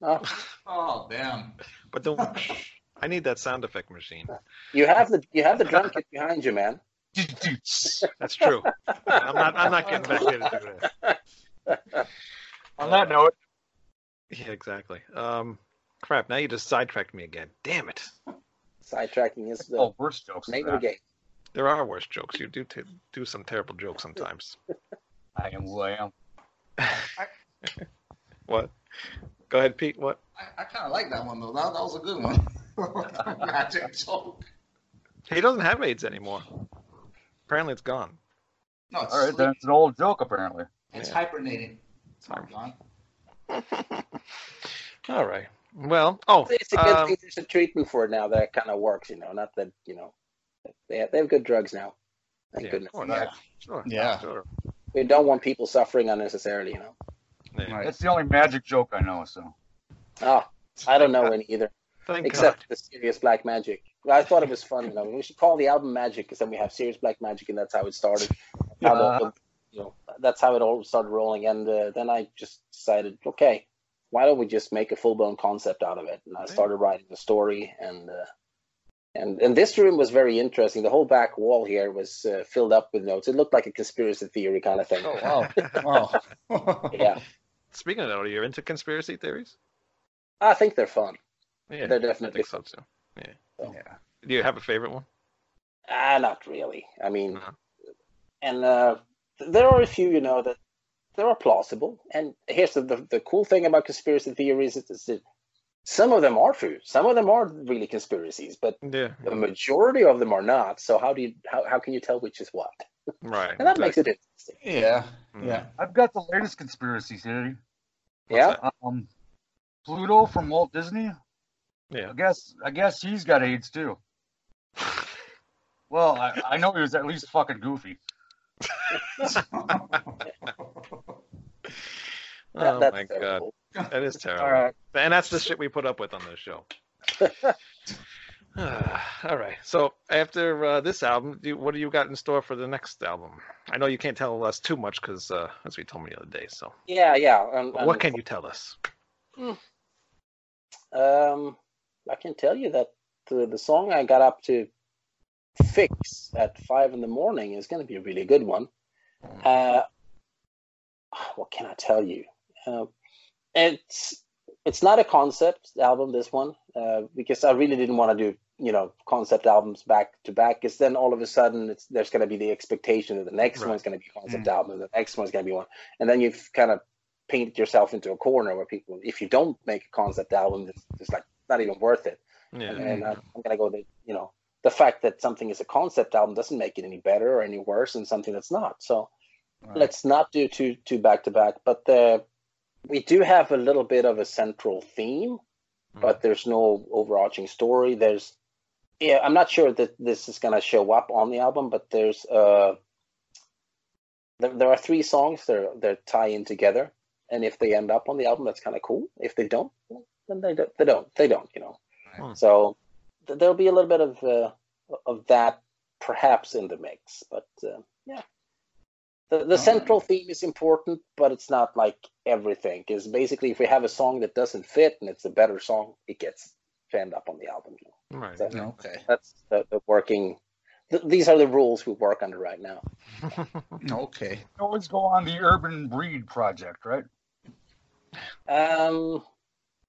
Oh, Oh damn. But don't. I need that sound effect machine. you have the you have the drum kit behind you, man. That's true. I'm not. I'm not getting back there to do that. On that note, Yeah, exactly. Um, crap. Now you just sidetracked me again. Damn it. Sidetracking is the oh, worst jokes. name of the game. There are worse jokes. You do t- do some terrible jokes sometimes. I am who I am. What? Go ahead, Pete. What? I, I kind of like that one though. That, that was a good one. Magic joke. He doesn't have AIDS anymore. Apparently, it's gone. No, it's All right, sleep. then it's an old joke apparently. It's Yeah. hibernating. Sorry. John. All right. Well. Oh. It's a good um, thing. There's a treatment for it now that kind of works. You know, not that you know they have, they have good drugs now. Thank yeah, goodness. of course. Yeah. Sure. Yeah. Sure. We don't want people suffering unnecessarily. You know. Yeah. Right. It's the only magic joke I know. So Oh, I don't know any either, Thank except the serious black magic. I thought it was fun. You know, we should call the album Magic because then we have serious black magic, and that's how it started. How the- Uh, the- you know, that's how it all started rolling. And uh, then I just decided, okay, why don't we just make a full blown concept out of it? And I started writing the story, and uh, and and this room was very interesting. The whole back wall here was uh, filled up with notes. It looked like a conspiracy theory kind of thing. Oh wow. wow. Yeah, Speaking of that, are you into conspiracy theories? I think they're fun. Yeah, They're I definitely think so too. Yeah. Do you have a favorite one? Ah, not really. I mean, No. and uh, there are a few, you know, that that are plausible. And here's the, the the cool thing about conspiracy theories is, is that some of them are true. Some of them are really conspiracies, but Yeah. the majority of them are not. So how do you how, how can you tell which is what? Right. And that makes it interesting. Yeah. Mm. Yeah. I've got the latest conspiracy theory. yeah. that? Um, Pluto from Walt Disney. Yeah. I guess I guess he's got AIDS too. Well, I, I know he was at least fucking goofy. Oh That- my that's god, that is terrible. All right. And that's the shit we put up with on this show. All right. So after uh, this album, do, what do you got in store for the next album? I know you can't tell us too much because, uh, as we told me the other day. So, Yeah, yeah. And, but what and, can you tell us? Um, I can tell you that the the song I got up to fix at five in the morning is going to be a really good one. Uh, what can I tell you? Uh, it's it's not a concept album. This one, uh, because I really didn't want to do you know concept albums back to back. Because then all of a sudden, it's there's going to be the expectation that the next Right. one's going to be a concept album, and the next one's going to be one, and then you've kind of painted yourself into a corner where people, if you don't make a concept album, it's, it's like not even worth it. Yeah. And I'm, uh, mm-hmm. I'm gonna go that you know the fact that something is a concept album doesn't make it any better or any worse than something that's not. So Right. let's not do two two back to back. But the we do have a little bit of a central theme, mm. but there's no overarching story. There's yeah, I'm not sure that this is gonna show up on the album, but there's uh there, there are three songs that are, that tie in together, and if they end up on the album, that's kind of cool. If they don't, well, then they don't. They don't. They don't. You know. Hmm. So th- there'll be a little bit of uh, of that perhaps in the mix, but uh, yeah. The, the Oh. central theme is important, but it's not like everything. Is basically, if we have a song that doesn't fit and it's a better song, it gets fanned up on the album. You know? Right. So Okay. that's the, the working. Th- these are the rules we work under right now. Okay. Always go on the Urban Breed project, right? Um,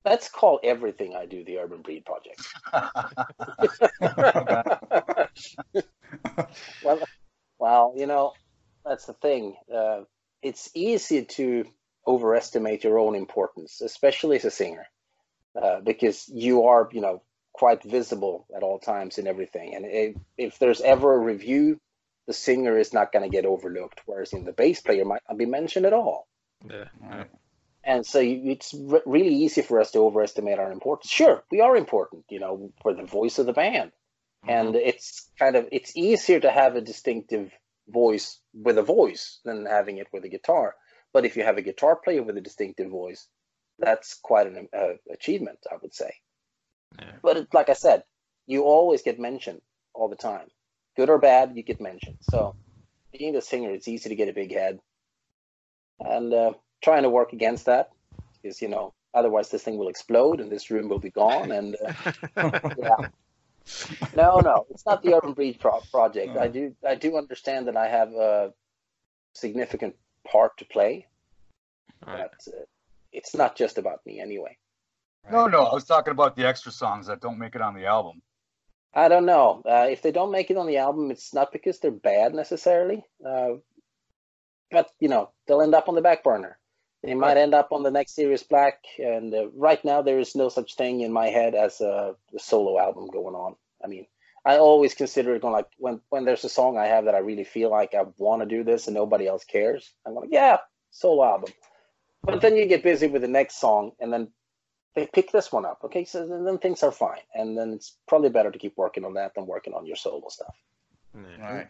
let's call everything I do the Urban Breed Project. well, well, you know, that's the thing. Uh, it's easy to overestimate your own importance, especially as a singer, uh, because you are, you know, quite visible at all times in everything. And if, if there's ever a review, the singer is not going to get overlooked, whereas in the bass player might not be mentioned at all. Yeah. And so it's re- really easy for us to overestimate our importance. Sure, we are important, you know, for the voice of the band. And it's kind of it's easier to have a distinctive voice with a voice than having it with a guitar. But if you have a guitar player with a distinctive voice, that's quite an uh, achievement, I would say. Yeah. But it, like I said, you always get mentioned all the time, good or bad. You get mentioned. So being a singer, it's easy to get a big head, and uh, trying to work against that is, you know, otherwise this thing will explode and this room will be gone. And uh, yeah, no, no, it's not the Urban Breed pro- project. I do, I do understand that I have a significant part to play, Right. but uh, it's not just about me anyway. No, no, I was talking about the extra songs that don't make it on the album. I don't know. Uh, if they don't make it on the album, it's not because they're bad necessarily. Uh, but, you know, they'll end up on the back burner. They might end up on the next Serious Black. And uh, right now, there is no such thing in my head as a, a solo album going on. I mean, I always consider it going like when, when there's a song I have that I really feel like I want to do this and nobody else cares, I'm like, yeah, solo album. But then you get busy with the next song and then they pick this one up. Okay, so then then things are fine, and then it's probably better to keep working on that than working on your solo stuff. Yeah. Right.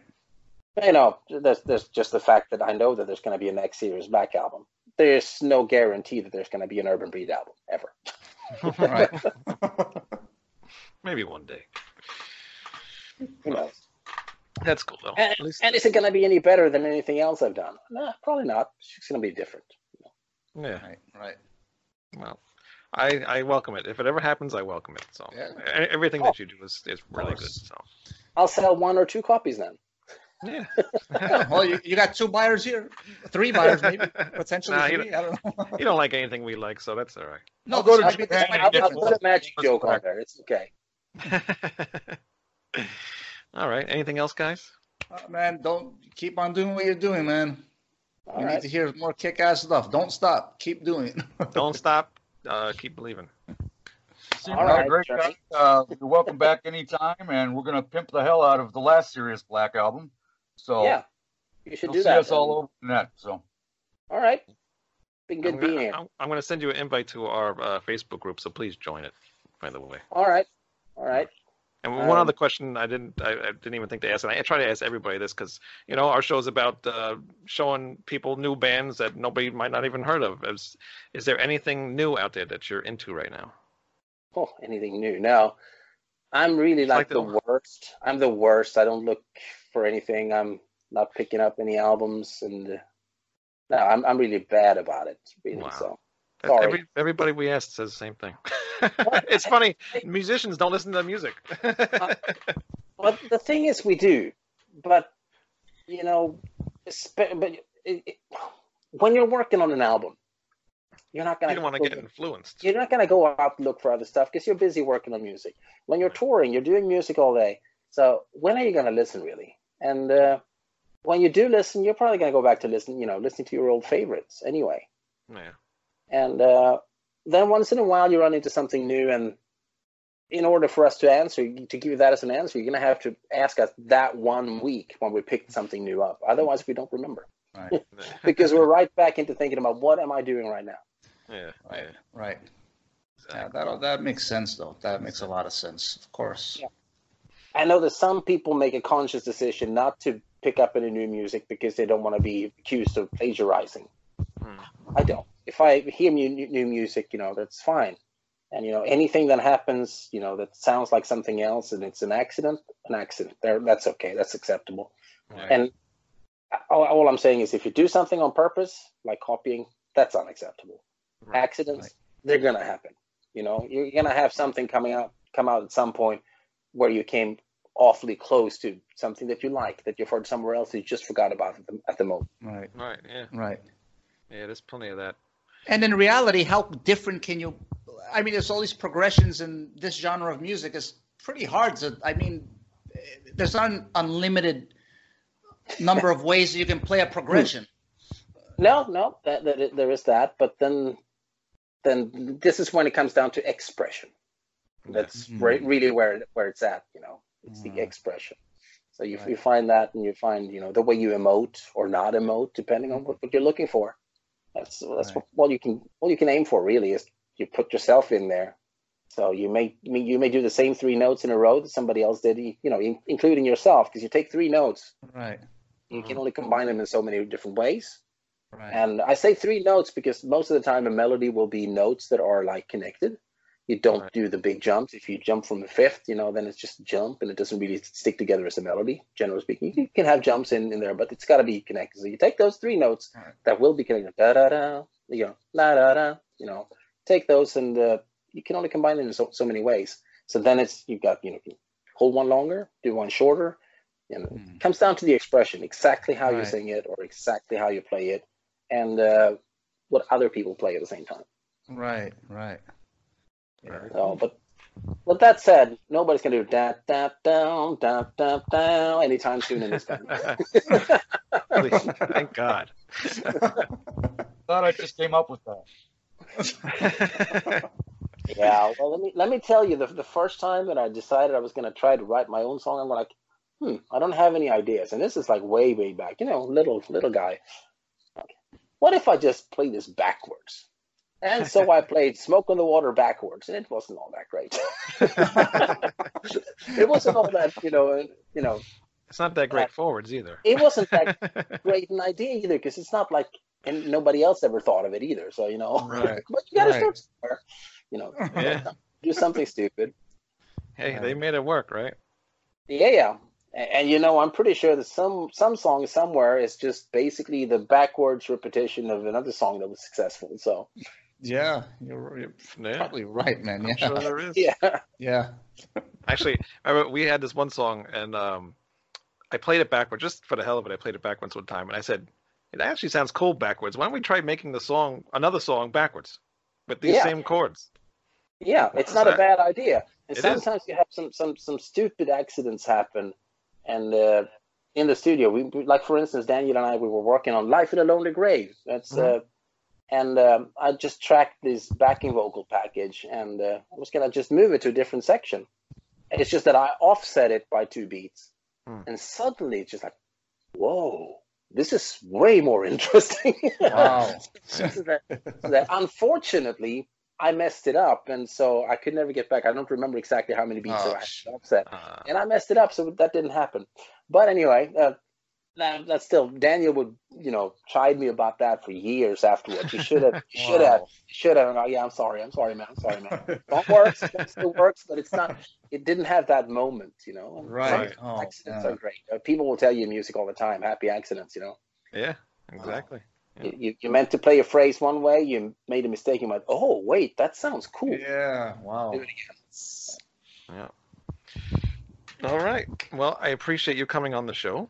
You know, there's there's just the fact that I know that there's going to be a next Serious Black album. There's no guarantee that there's going to be an Urban Breed album ever. Right. Maybe one day. Who knows? That's cool though. And, At least, and is it going to be any better than anything else I've done? Nah, probably not. It's going to be different. yeah. right. Right. Well, I I welcome it. If it ever happens, I welcome it. So Yeah. everything that you do is is really good. So I'll sell one or two copies then. Yeah. Yeah, well, you, you got two buyers here, three buyers maybe, potentially Nah, you three. I don't know. you don't like anything we like, so that's all right. No, I'll go to this I'll, be- put, I'll, I'll put a magic Let's joke go on there. It's okay. all right. Anything else, guys? Uh, man, don't keep on doing what you're doing, man. All you right. need to hear more kick-ass stuff. Don't stop. Keep doing it. Don't stop. Uh, keep believing. Seems All like right, a great guy. Uh, you're welcome back anytime, and we're gonna pimp the hell out of the last Serious Black album. So Yeah, you should you'll do see that. us all over the net. So All right. Been good I'm being gonna, here. I'm, I'm gonna send you an invite to our uh, Facebook group, so please join it. By the way. All right. All right. And Um, one other question I didn't I, I didn't even think to ask, and I try to ask everybody this because you know our show is about uh, showing people new bands that nobody might not even heard of. Is is there anything new out there that you're into right now? Oh, anything new? No. I'm really like, like the the- worst. I'm the worst. I don't look for anything. I'm not picking up any albums, and uh, no, I'm I'm really bad about it. Really. Wow. So Sorry. Every, everybody we asked says the same thing. it's funny. Musicians don't listen to music. Well, the thing is, we do, but you know, but it, it, when you're working on an album, you're not gonna don't want to get influenced. you're not gonna go out and look for other stuff because you're busy working on music. When you're touring, you're doing music all day. So when are you gonna listen really? And uh, when you do listen, you're probably gonna go back to listen, you know, listening to your old favorites anyway. Yeah. and uh, then once in a while you run into something new, and in order for us to answer, to give you that as an answer, you're gonna have to ask us that one week when we picked something new up. Otherwise, we don't remember Right. because we're right back into thinking about what am I doing right now. yeah, Right. yeah. Right. Yeah, that that makes sense though. That makes a lot of sense. Of course. Yeah. I know that some people make a conscious decision not to pick up any new music because they don't want to be accused of plagiarizing. Hmm. I don't. If I hear new, new music, you know, that's fine. And you know, anything that happens, you know, that sounds like something else and it's an accident, an accident. There, that's okay. That's acceptable. Right. And all, all I'm saying is, if you do something on purpose, like copying, that's unacceptable. Right. Accidents, Right. they're gonna happen. You know, you're gonna have something coming out, come out at some point where you came awfully close to something that you like, that you've heard somewhere else, you just forgot about at the, at the moment. Right. Right. Yeah. Right. Yeah. There's plenty of that. And in reality, how different can you? I mean, there's all these progressions in this genre of music. It's pretty hard to. I mean, there's not an unlimited number of ways you can play a progression. No, no, that, that there is that, but then, then this is when it comes down to expression. That's Mhm. re- really where where it's at. You know, it's Mhm. the expression. So you, Right. you find that, and you find you know the way you emote or not emote, depending on what, what you're looking for. That's that's Right. what all you can all you can aim for really is you put yourself in there. So you may you may do the same three notes in a row that somebody else did, you know, in, including yourself, because you take three notes, Right. you can Mhm. only combine them in so many different ways. Right. And I say three notes because most of the time a melody will be notes that are like connected. You don't Right. do the big jumps. If you jump from the fifth, you know, then it's just a jump and it doesn't really stick together as a melody, generally speaking. You can have jumps in, in there, but it's got to be connected. So you take those three notes Right. that will be connected, da da da, you know, la da da, you know, take those and uh, you can only combine them in so, so many ways. So then it's, you've got, you know, you hold one longer, do one shorter. And Hmm. it comes down to the expression, exactly how you sing it or exactly how you play it and uh, what other people play at the same time. Right. Right. Right. So, but with that said, nobody's gonna do that that down da da down anytime soon in this country. Please, Thank God. Thought I just came up with that. yeah, well, let me let me tell you, the the first time that I decided I was gonna try to write my own song, I'm like, hmm, I don't have any ideas, and this is like way way back, you know, little little guy. Okay. What if I just play this backwards? And so I played Smoke on the Water backwards, and it wasn't all that great. it wasn't all that, you know, you know, it's not that great uh, forwards either. it wasn't that great an idea either because it's not like and nobody else ever thought of it either. So you know, Right. but you gotta Right. start somewhere. You know, Yeah. do something stupid. Hey, they made it work, right? Yeah, yeah. And, and you know, I'm pretty sure that some some song somewhere is just basically the backwards repetition of another song that was successful. So Yeah. You're, you're Yeah. probably right, man. I'm Yeah. sure there is. yeah, Yeah. Actually, I remember we had this one song, and um, I played it backwards just for the hell of it. I played it backwards one time, and I said, "It actually sounds cool backwards. Why don't we try making the song another song backwards with these Yeah. same chords?" yeah. It's Is not a bad idea. And It is. sometimes you have some some some stupid accidents happen, and uh, in the studio, we we- like for instance, Daniel and I we were working on "Life in a Lonely Grave." That's uh, and um, I just tracked this backing vocal package, and uh, I was gonna just move it to a different section. It's just that I offset it by two beats, Hmm. and suddenly it's just like, whoa, this is way more interesting. Wow. so that, so that unfortunately, I messed it up, and so I could never get back. I don't remember exactly how many beats Oh, I actually offset, Uh, and I messed it up, so that didn't happen. But anyway, uh, that, that's still Daniel would you know chide me about that for years afterwards. You should have, you should have, Wow. should have. Oh, yeah, I'm sorry, I'm sorry, man, I'm sorry, man. That works, that still works, but it's not. It didn't have that moment, you know. Right. Oh, accidents yeah. are great. Uh, people will tell you music all the time, happy accidents, you know. yeah, exactly. Yeah. You, you, you meant to play a phrase one way, you made a mistake, you went, oh, wait, that sounds cool. Yeah. Wow. Do it again. All right. Well, I appreciate you coming on the show.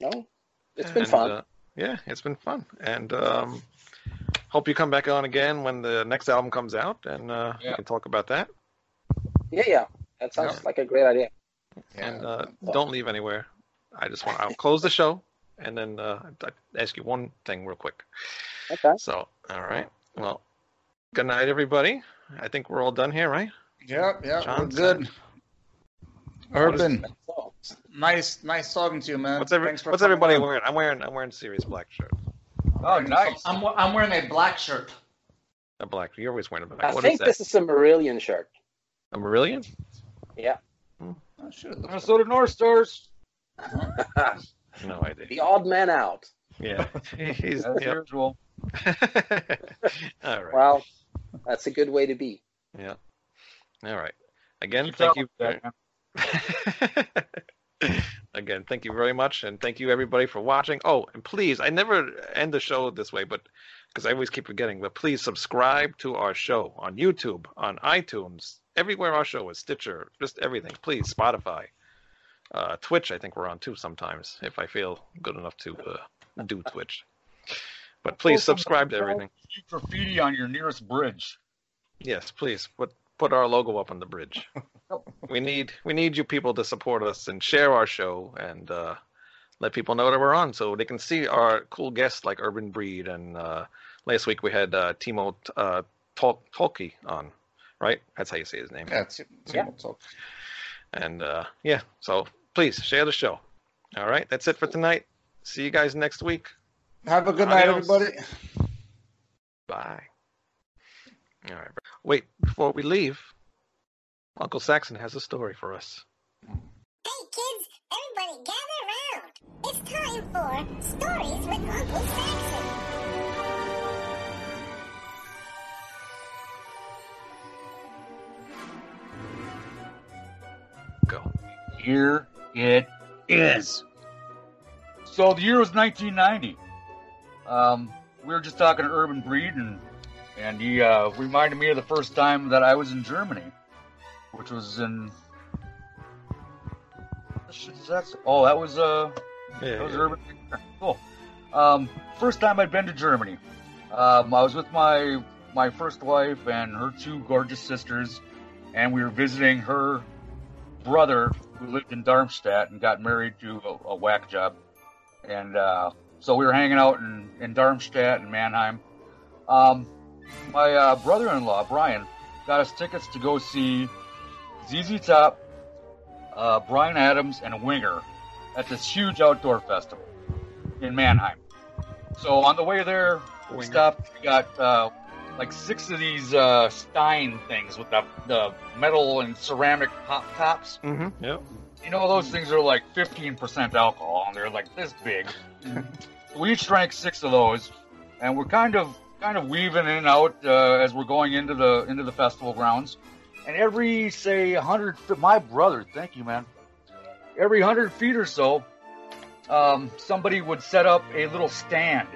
No, it's been And, fun. uh, yeah, it's been fun, and um, hope you come back on again when the next album comes out, and uh, we can talk about that. yeah, yeah. That sounds Yeah. like a great idea. And uh, don't leave anywhere. I just want I'll close the show, and then uh, I ask you one thing real quick. Okay. So, all right. Well, good night, everybody. I think we're all done here, right? Yep, yeah, we're good. Urban, So, nice, nice talking to you, man. What's every, Thanks for What's everybody on. wearing? I'm wearing I'm wearing serious black shirt. Oh, nice. I'm, I'm wearing a black shirt. A black. You're always wearing a black. I What think is that? this is a Marillion shirt. a Marillion? Yeah. Hmm. Oh, shit. Minnesota North Stars. No idea. the odd man out. Yeah. He's As yep. usual. all right. Well, that's a good way to be. Yeah. All right. Again, Keep thank up you. with that, man. Again, thank you very much, and thank you everybody for watching. Oh, and please, I never end the show this way, but because I always keep forgetting, but please subscribe to our show on YouTube, on iTunes, everywhere our show is, Stitcher, just everything. Please, Spotify, uh, Twitch. I think we're on too sometimes if I feel good enough to uh, do Twitch. But please subscribe to everything. Graffiti on your nearest bridge. Yes, please put put our logo up on the bridge. we need we need you people to support us and share our show and uh, let people know that we're on so they can see our cool guests like Urban Breed and uh, last week we had uh, Timo uh, Tol- Tolkki on, right? That's how you say his name. Yeah, it's, it's Yeah. talk. And uh, yeah, so please share the show. All right, that's it for tonight. See you guys next week. Have a good night, everybody. Bye. All right. Wait, before we leave, Uncle Saxon has a story for us. Hey kids, everybody gather around. It's time for Stories with Uncle Saxon. Go. Here it is. So the year was 1990. Um, we were just talking to Urban Breed, and and he uh, reminded me of the first time that I was in Germany, which was in. That's, oh, that was uh, Yeah. that was Urban. Cool. Um, first time I'd been to Germany. Um, I was with my my first wife and her two gorgeous sisters, and we were visiting her brother who lived in Darmstadt and got married to a, a whack job. And uh, so we were hanging out in, in Darmstadt and Mannheim. Um, my uh, brother in law, Brian, got us tickets to go see ZZ Top, uh, Bryan Adams, and Winger at this huge outdoor festival in Mannheim. So on the way there, we Winger. stopped. We got uh, like six of these uh, Stein things with the, the metal and ceramic pop tops. Mm-hmm. Yep. You know, those things are like 15% alcohol, and they're like this big. we each drank six of those, and we're kind of kind of weaving in and out uh, as we're going into the into the festival grounds. And every say 100, my brother, thank you, man. Every 100 feet or so, um, somebody would set up a little stand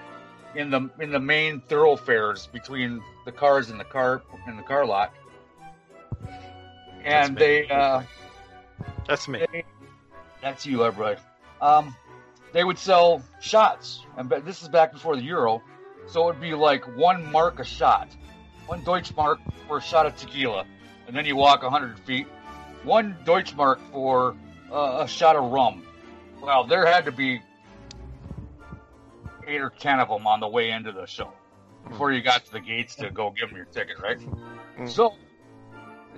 in the in the main thoroughfares between the cars and the car in the car lot. And they uh, That's me. they, that's you, Everett. Um, they would sell shots, and this is back before the euro, so it would be like one mark a shot, one Deutschmark for a shot of tequila, and then you walk hundred feet, one Deutschmark for uh, a shot of rum. Well, there had to be eight or ten of them on the way into the show before you got to the gates to go give them your ticket, right? Mm. So,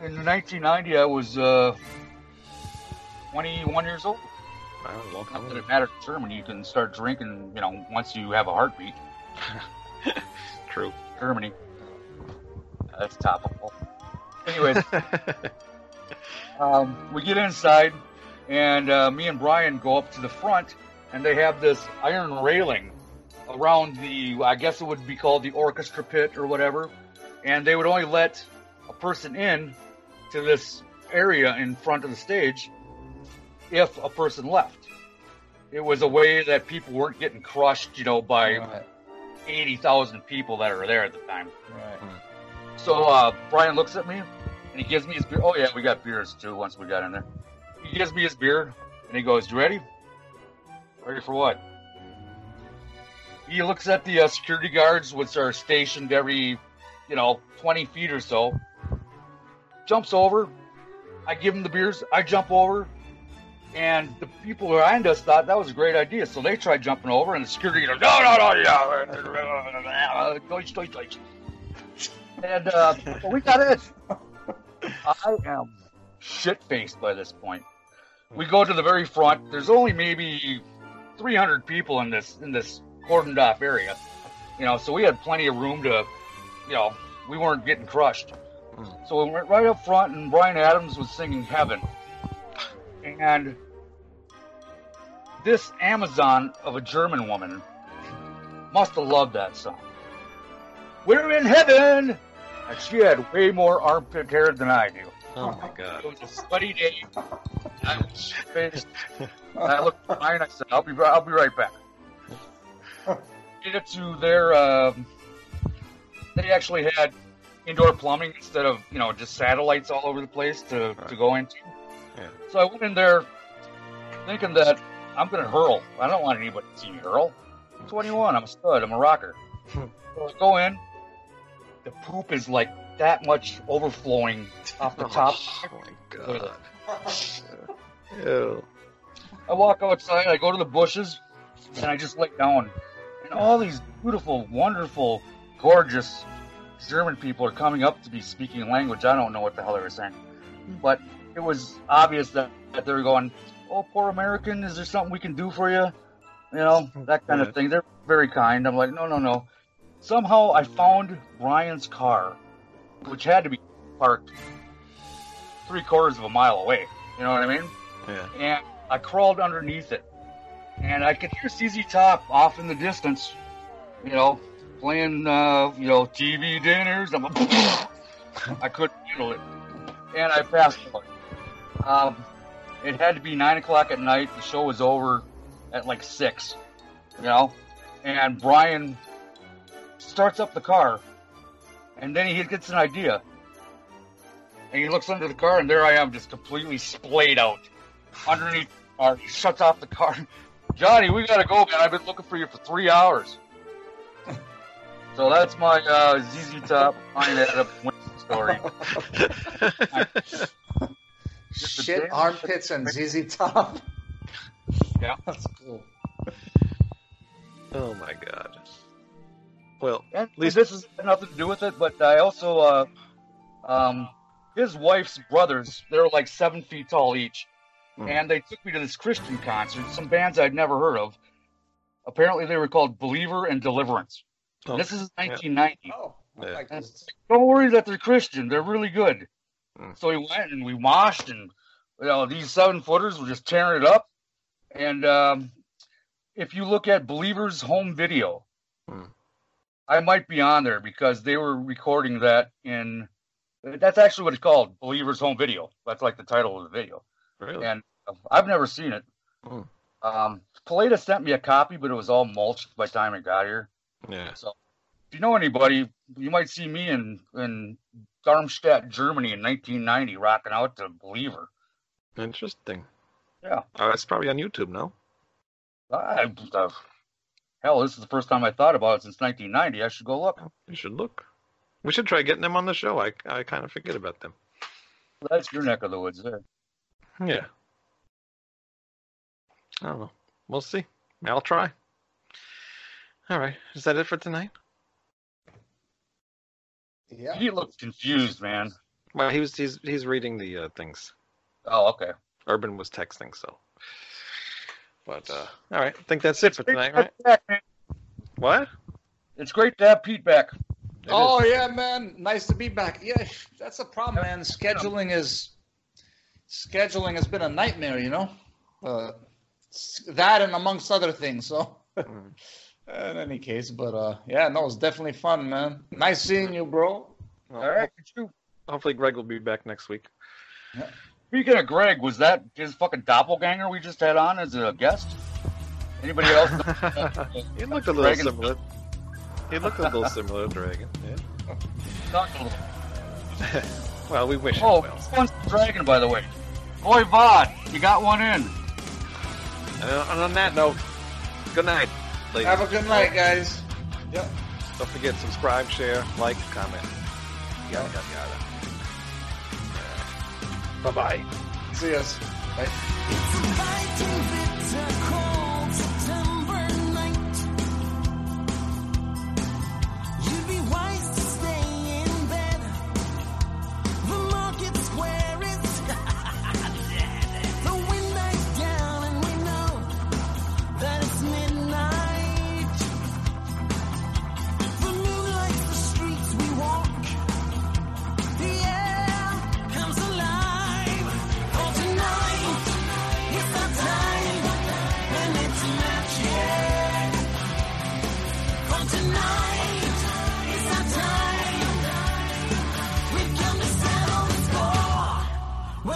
in 1990, I was uh, 21 years old. Wow, Not that it matters in Germany. You can start drinking, you know, once you have a heartbeat. True. Germany. That's topical. Anyways, um, we get inside, and uh, me and Brian go up to the front, and they have this iron railing around the, I guess it would be called the orchestra pit or whatever, and they would only let a person in to this area in front of the stage if a person left. It was a way that people weren't getting crushed, you know, by Right, 80,000 people that are there at the time. right. So uh, Brian looks at me and he gives me his beer. Oh yeah, we got beers too. Once we got in there, he gives me his beer and he goes, "You ready? Ready for what?" He looks at the uh, security guards, which are stationed every, you know, 20 feet or so. Jumps over. I give him the beers. I jump over. And the people behind us thought that was a great idea, so they tried jumping over, and the security goes, "No, no, no, yeah, Deutsch, Deutsch, Deutsch." And uh, we got it. I am shit faced by this point. We go to the very front. There's only maybe 300 people in this in this cordoned off area, you know. So we had plenty of room to, you know, we weren't getting crushed. So we went right up front, and Bryan Adams was singing "Heaven," and this Amazon of a German woman must have loved that song. We're in heaven, and she had way more armpit hair than I do. Oh my god. It was a sweaty day. I was pissed. I looked at mine. I said, "I'll be, I'll be right back." Get it to their. Um, they actually had indoor plumbing instead of you know just satellites all over the place to, to go into. Yeah. So I went in there thinking that I'm going to hurl. I don't want anybody to see me hurl. I'm 21. I'm a stud. I'm a rocker. so I go in. The poop is like that much overflowing off the oh top. Oh my god. Ew. I walk outside, I go to the bushes, and I just lay down. And all these beautiful, wonderful, gorgeous German people are coming up to me speaking language. I don't know what the hell they were saying. But it was obvious that, that they were going, Oh, poor American, is there something we can do for you? You know, that kind of thing. They're very kind. I'm like, No, no, no. Somehow I found Brian's car, which had to be parked three quarters of a mile away. You know what I mean? Yeah. and I crawled underneath it, and I could hear ZZ Top off in the distance, you know, playing, uh, you know, TV dinners. I'm I couldn't handle it, and I passed out. Um, it had to be nine o'clock at night. The show was over at like six, you know, and Brian starts up the car, and then he gets an idea. And he looks under the car, and there I am, just completely splayed out underneath the car. He shuts off the car. Johnny, we gotta go, man. I've been looking for you for three hours. so that's my uh, ZZ Top Adams Winston story. Just a Shit armpits and ZZ Top. Yeah. That's cool. oh my god. Well, And least- this has nothing to do with it, but I also, uh, um, his wife's brothers, they're like seven feet tall each. Hmm. And they took me to this Christian concert, some bands I'd never heard of. Apparently, they were called Believer and Deliverance. oh, this is 1990. Oh, Yeah. like this. Don't worry that they're Christian; they're really good. Hmm. So we went and we moshed, and you know these seven footers were just tearing it up. And um, if you look at Believer's home video, Hmm. I might be on there because they were recording that in. That's actually what it's called, Believer's home video. That's like the title of the video. really? And uh, I've never seen it. Hmm. Um, Paleta sent me a copy, but it was all mulched by the time it got here. yeah. So if you know anybody, you might see me in in Darmstadt, Germany, in 1990, rocking out to Believer. Interesting. Yeah. Oh, that's probably on YouTube, now. I, uh, hell, this is the first time I thought about it since 1990. I should go look. You should look. We should try getting them on the show. I I kind of forget about them. That's your neck of the woods there. Yeah. I don't know. We'll see. I'll try. All right. Is that it for tonight? Yeah. He looks confused, man. Well, he was he's he's reading the uh, things. Oh, okay. Urban was texting, so. But uh, all right. I think that's it for tonight, right? back. What? It's great to have Pete back. It Oh is. yeah, man. Nice to be back. Yeah, that's a problem, man. Scheduling is scheduling has been a nightmare, you know. Uh, that and amongst other things. So, Mm. In any case, but uh, yeah, no, it's definitely fun, man. Nice seeing you, bro. Well, All right. you. Hopefully, Greg will be back next week. Speaking of Greg, was that his fucking doppelganger we just had on as a guest? Anybody else? he looked a little Dragon. similar. He looked a little similar to Dragon. Yeah. Talk a little. Well, we wish Oh, well. one's dragon, by the way. Boy, Vod, you got one in. And on on that note, good night, ladies. Have a good night, guys. Yep. Don't forget, subscribe, share, like, comment. Yada, yada, yada. Bye bye. See us. Bye.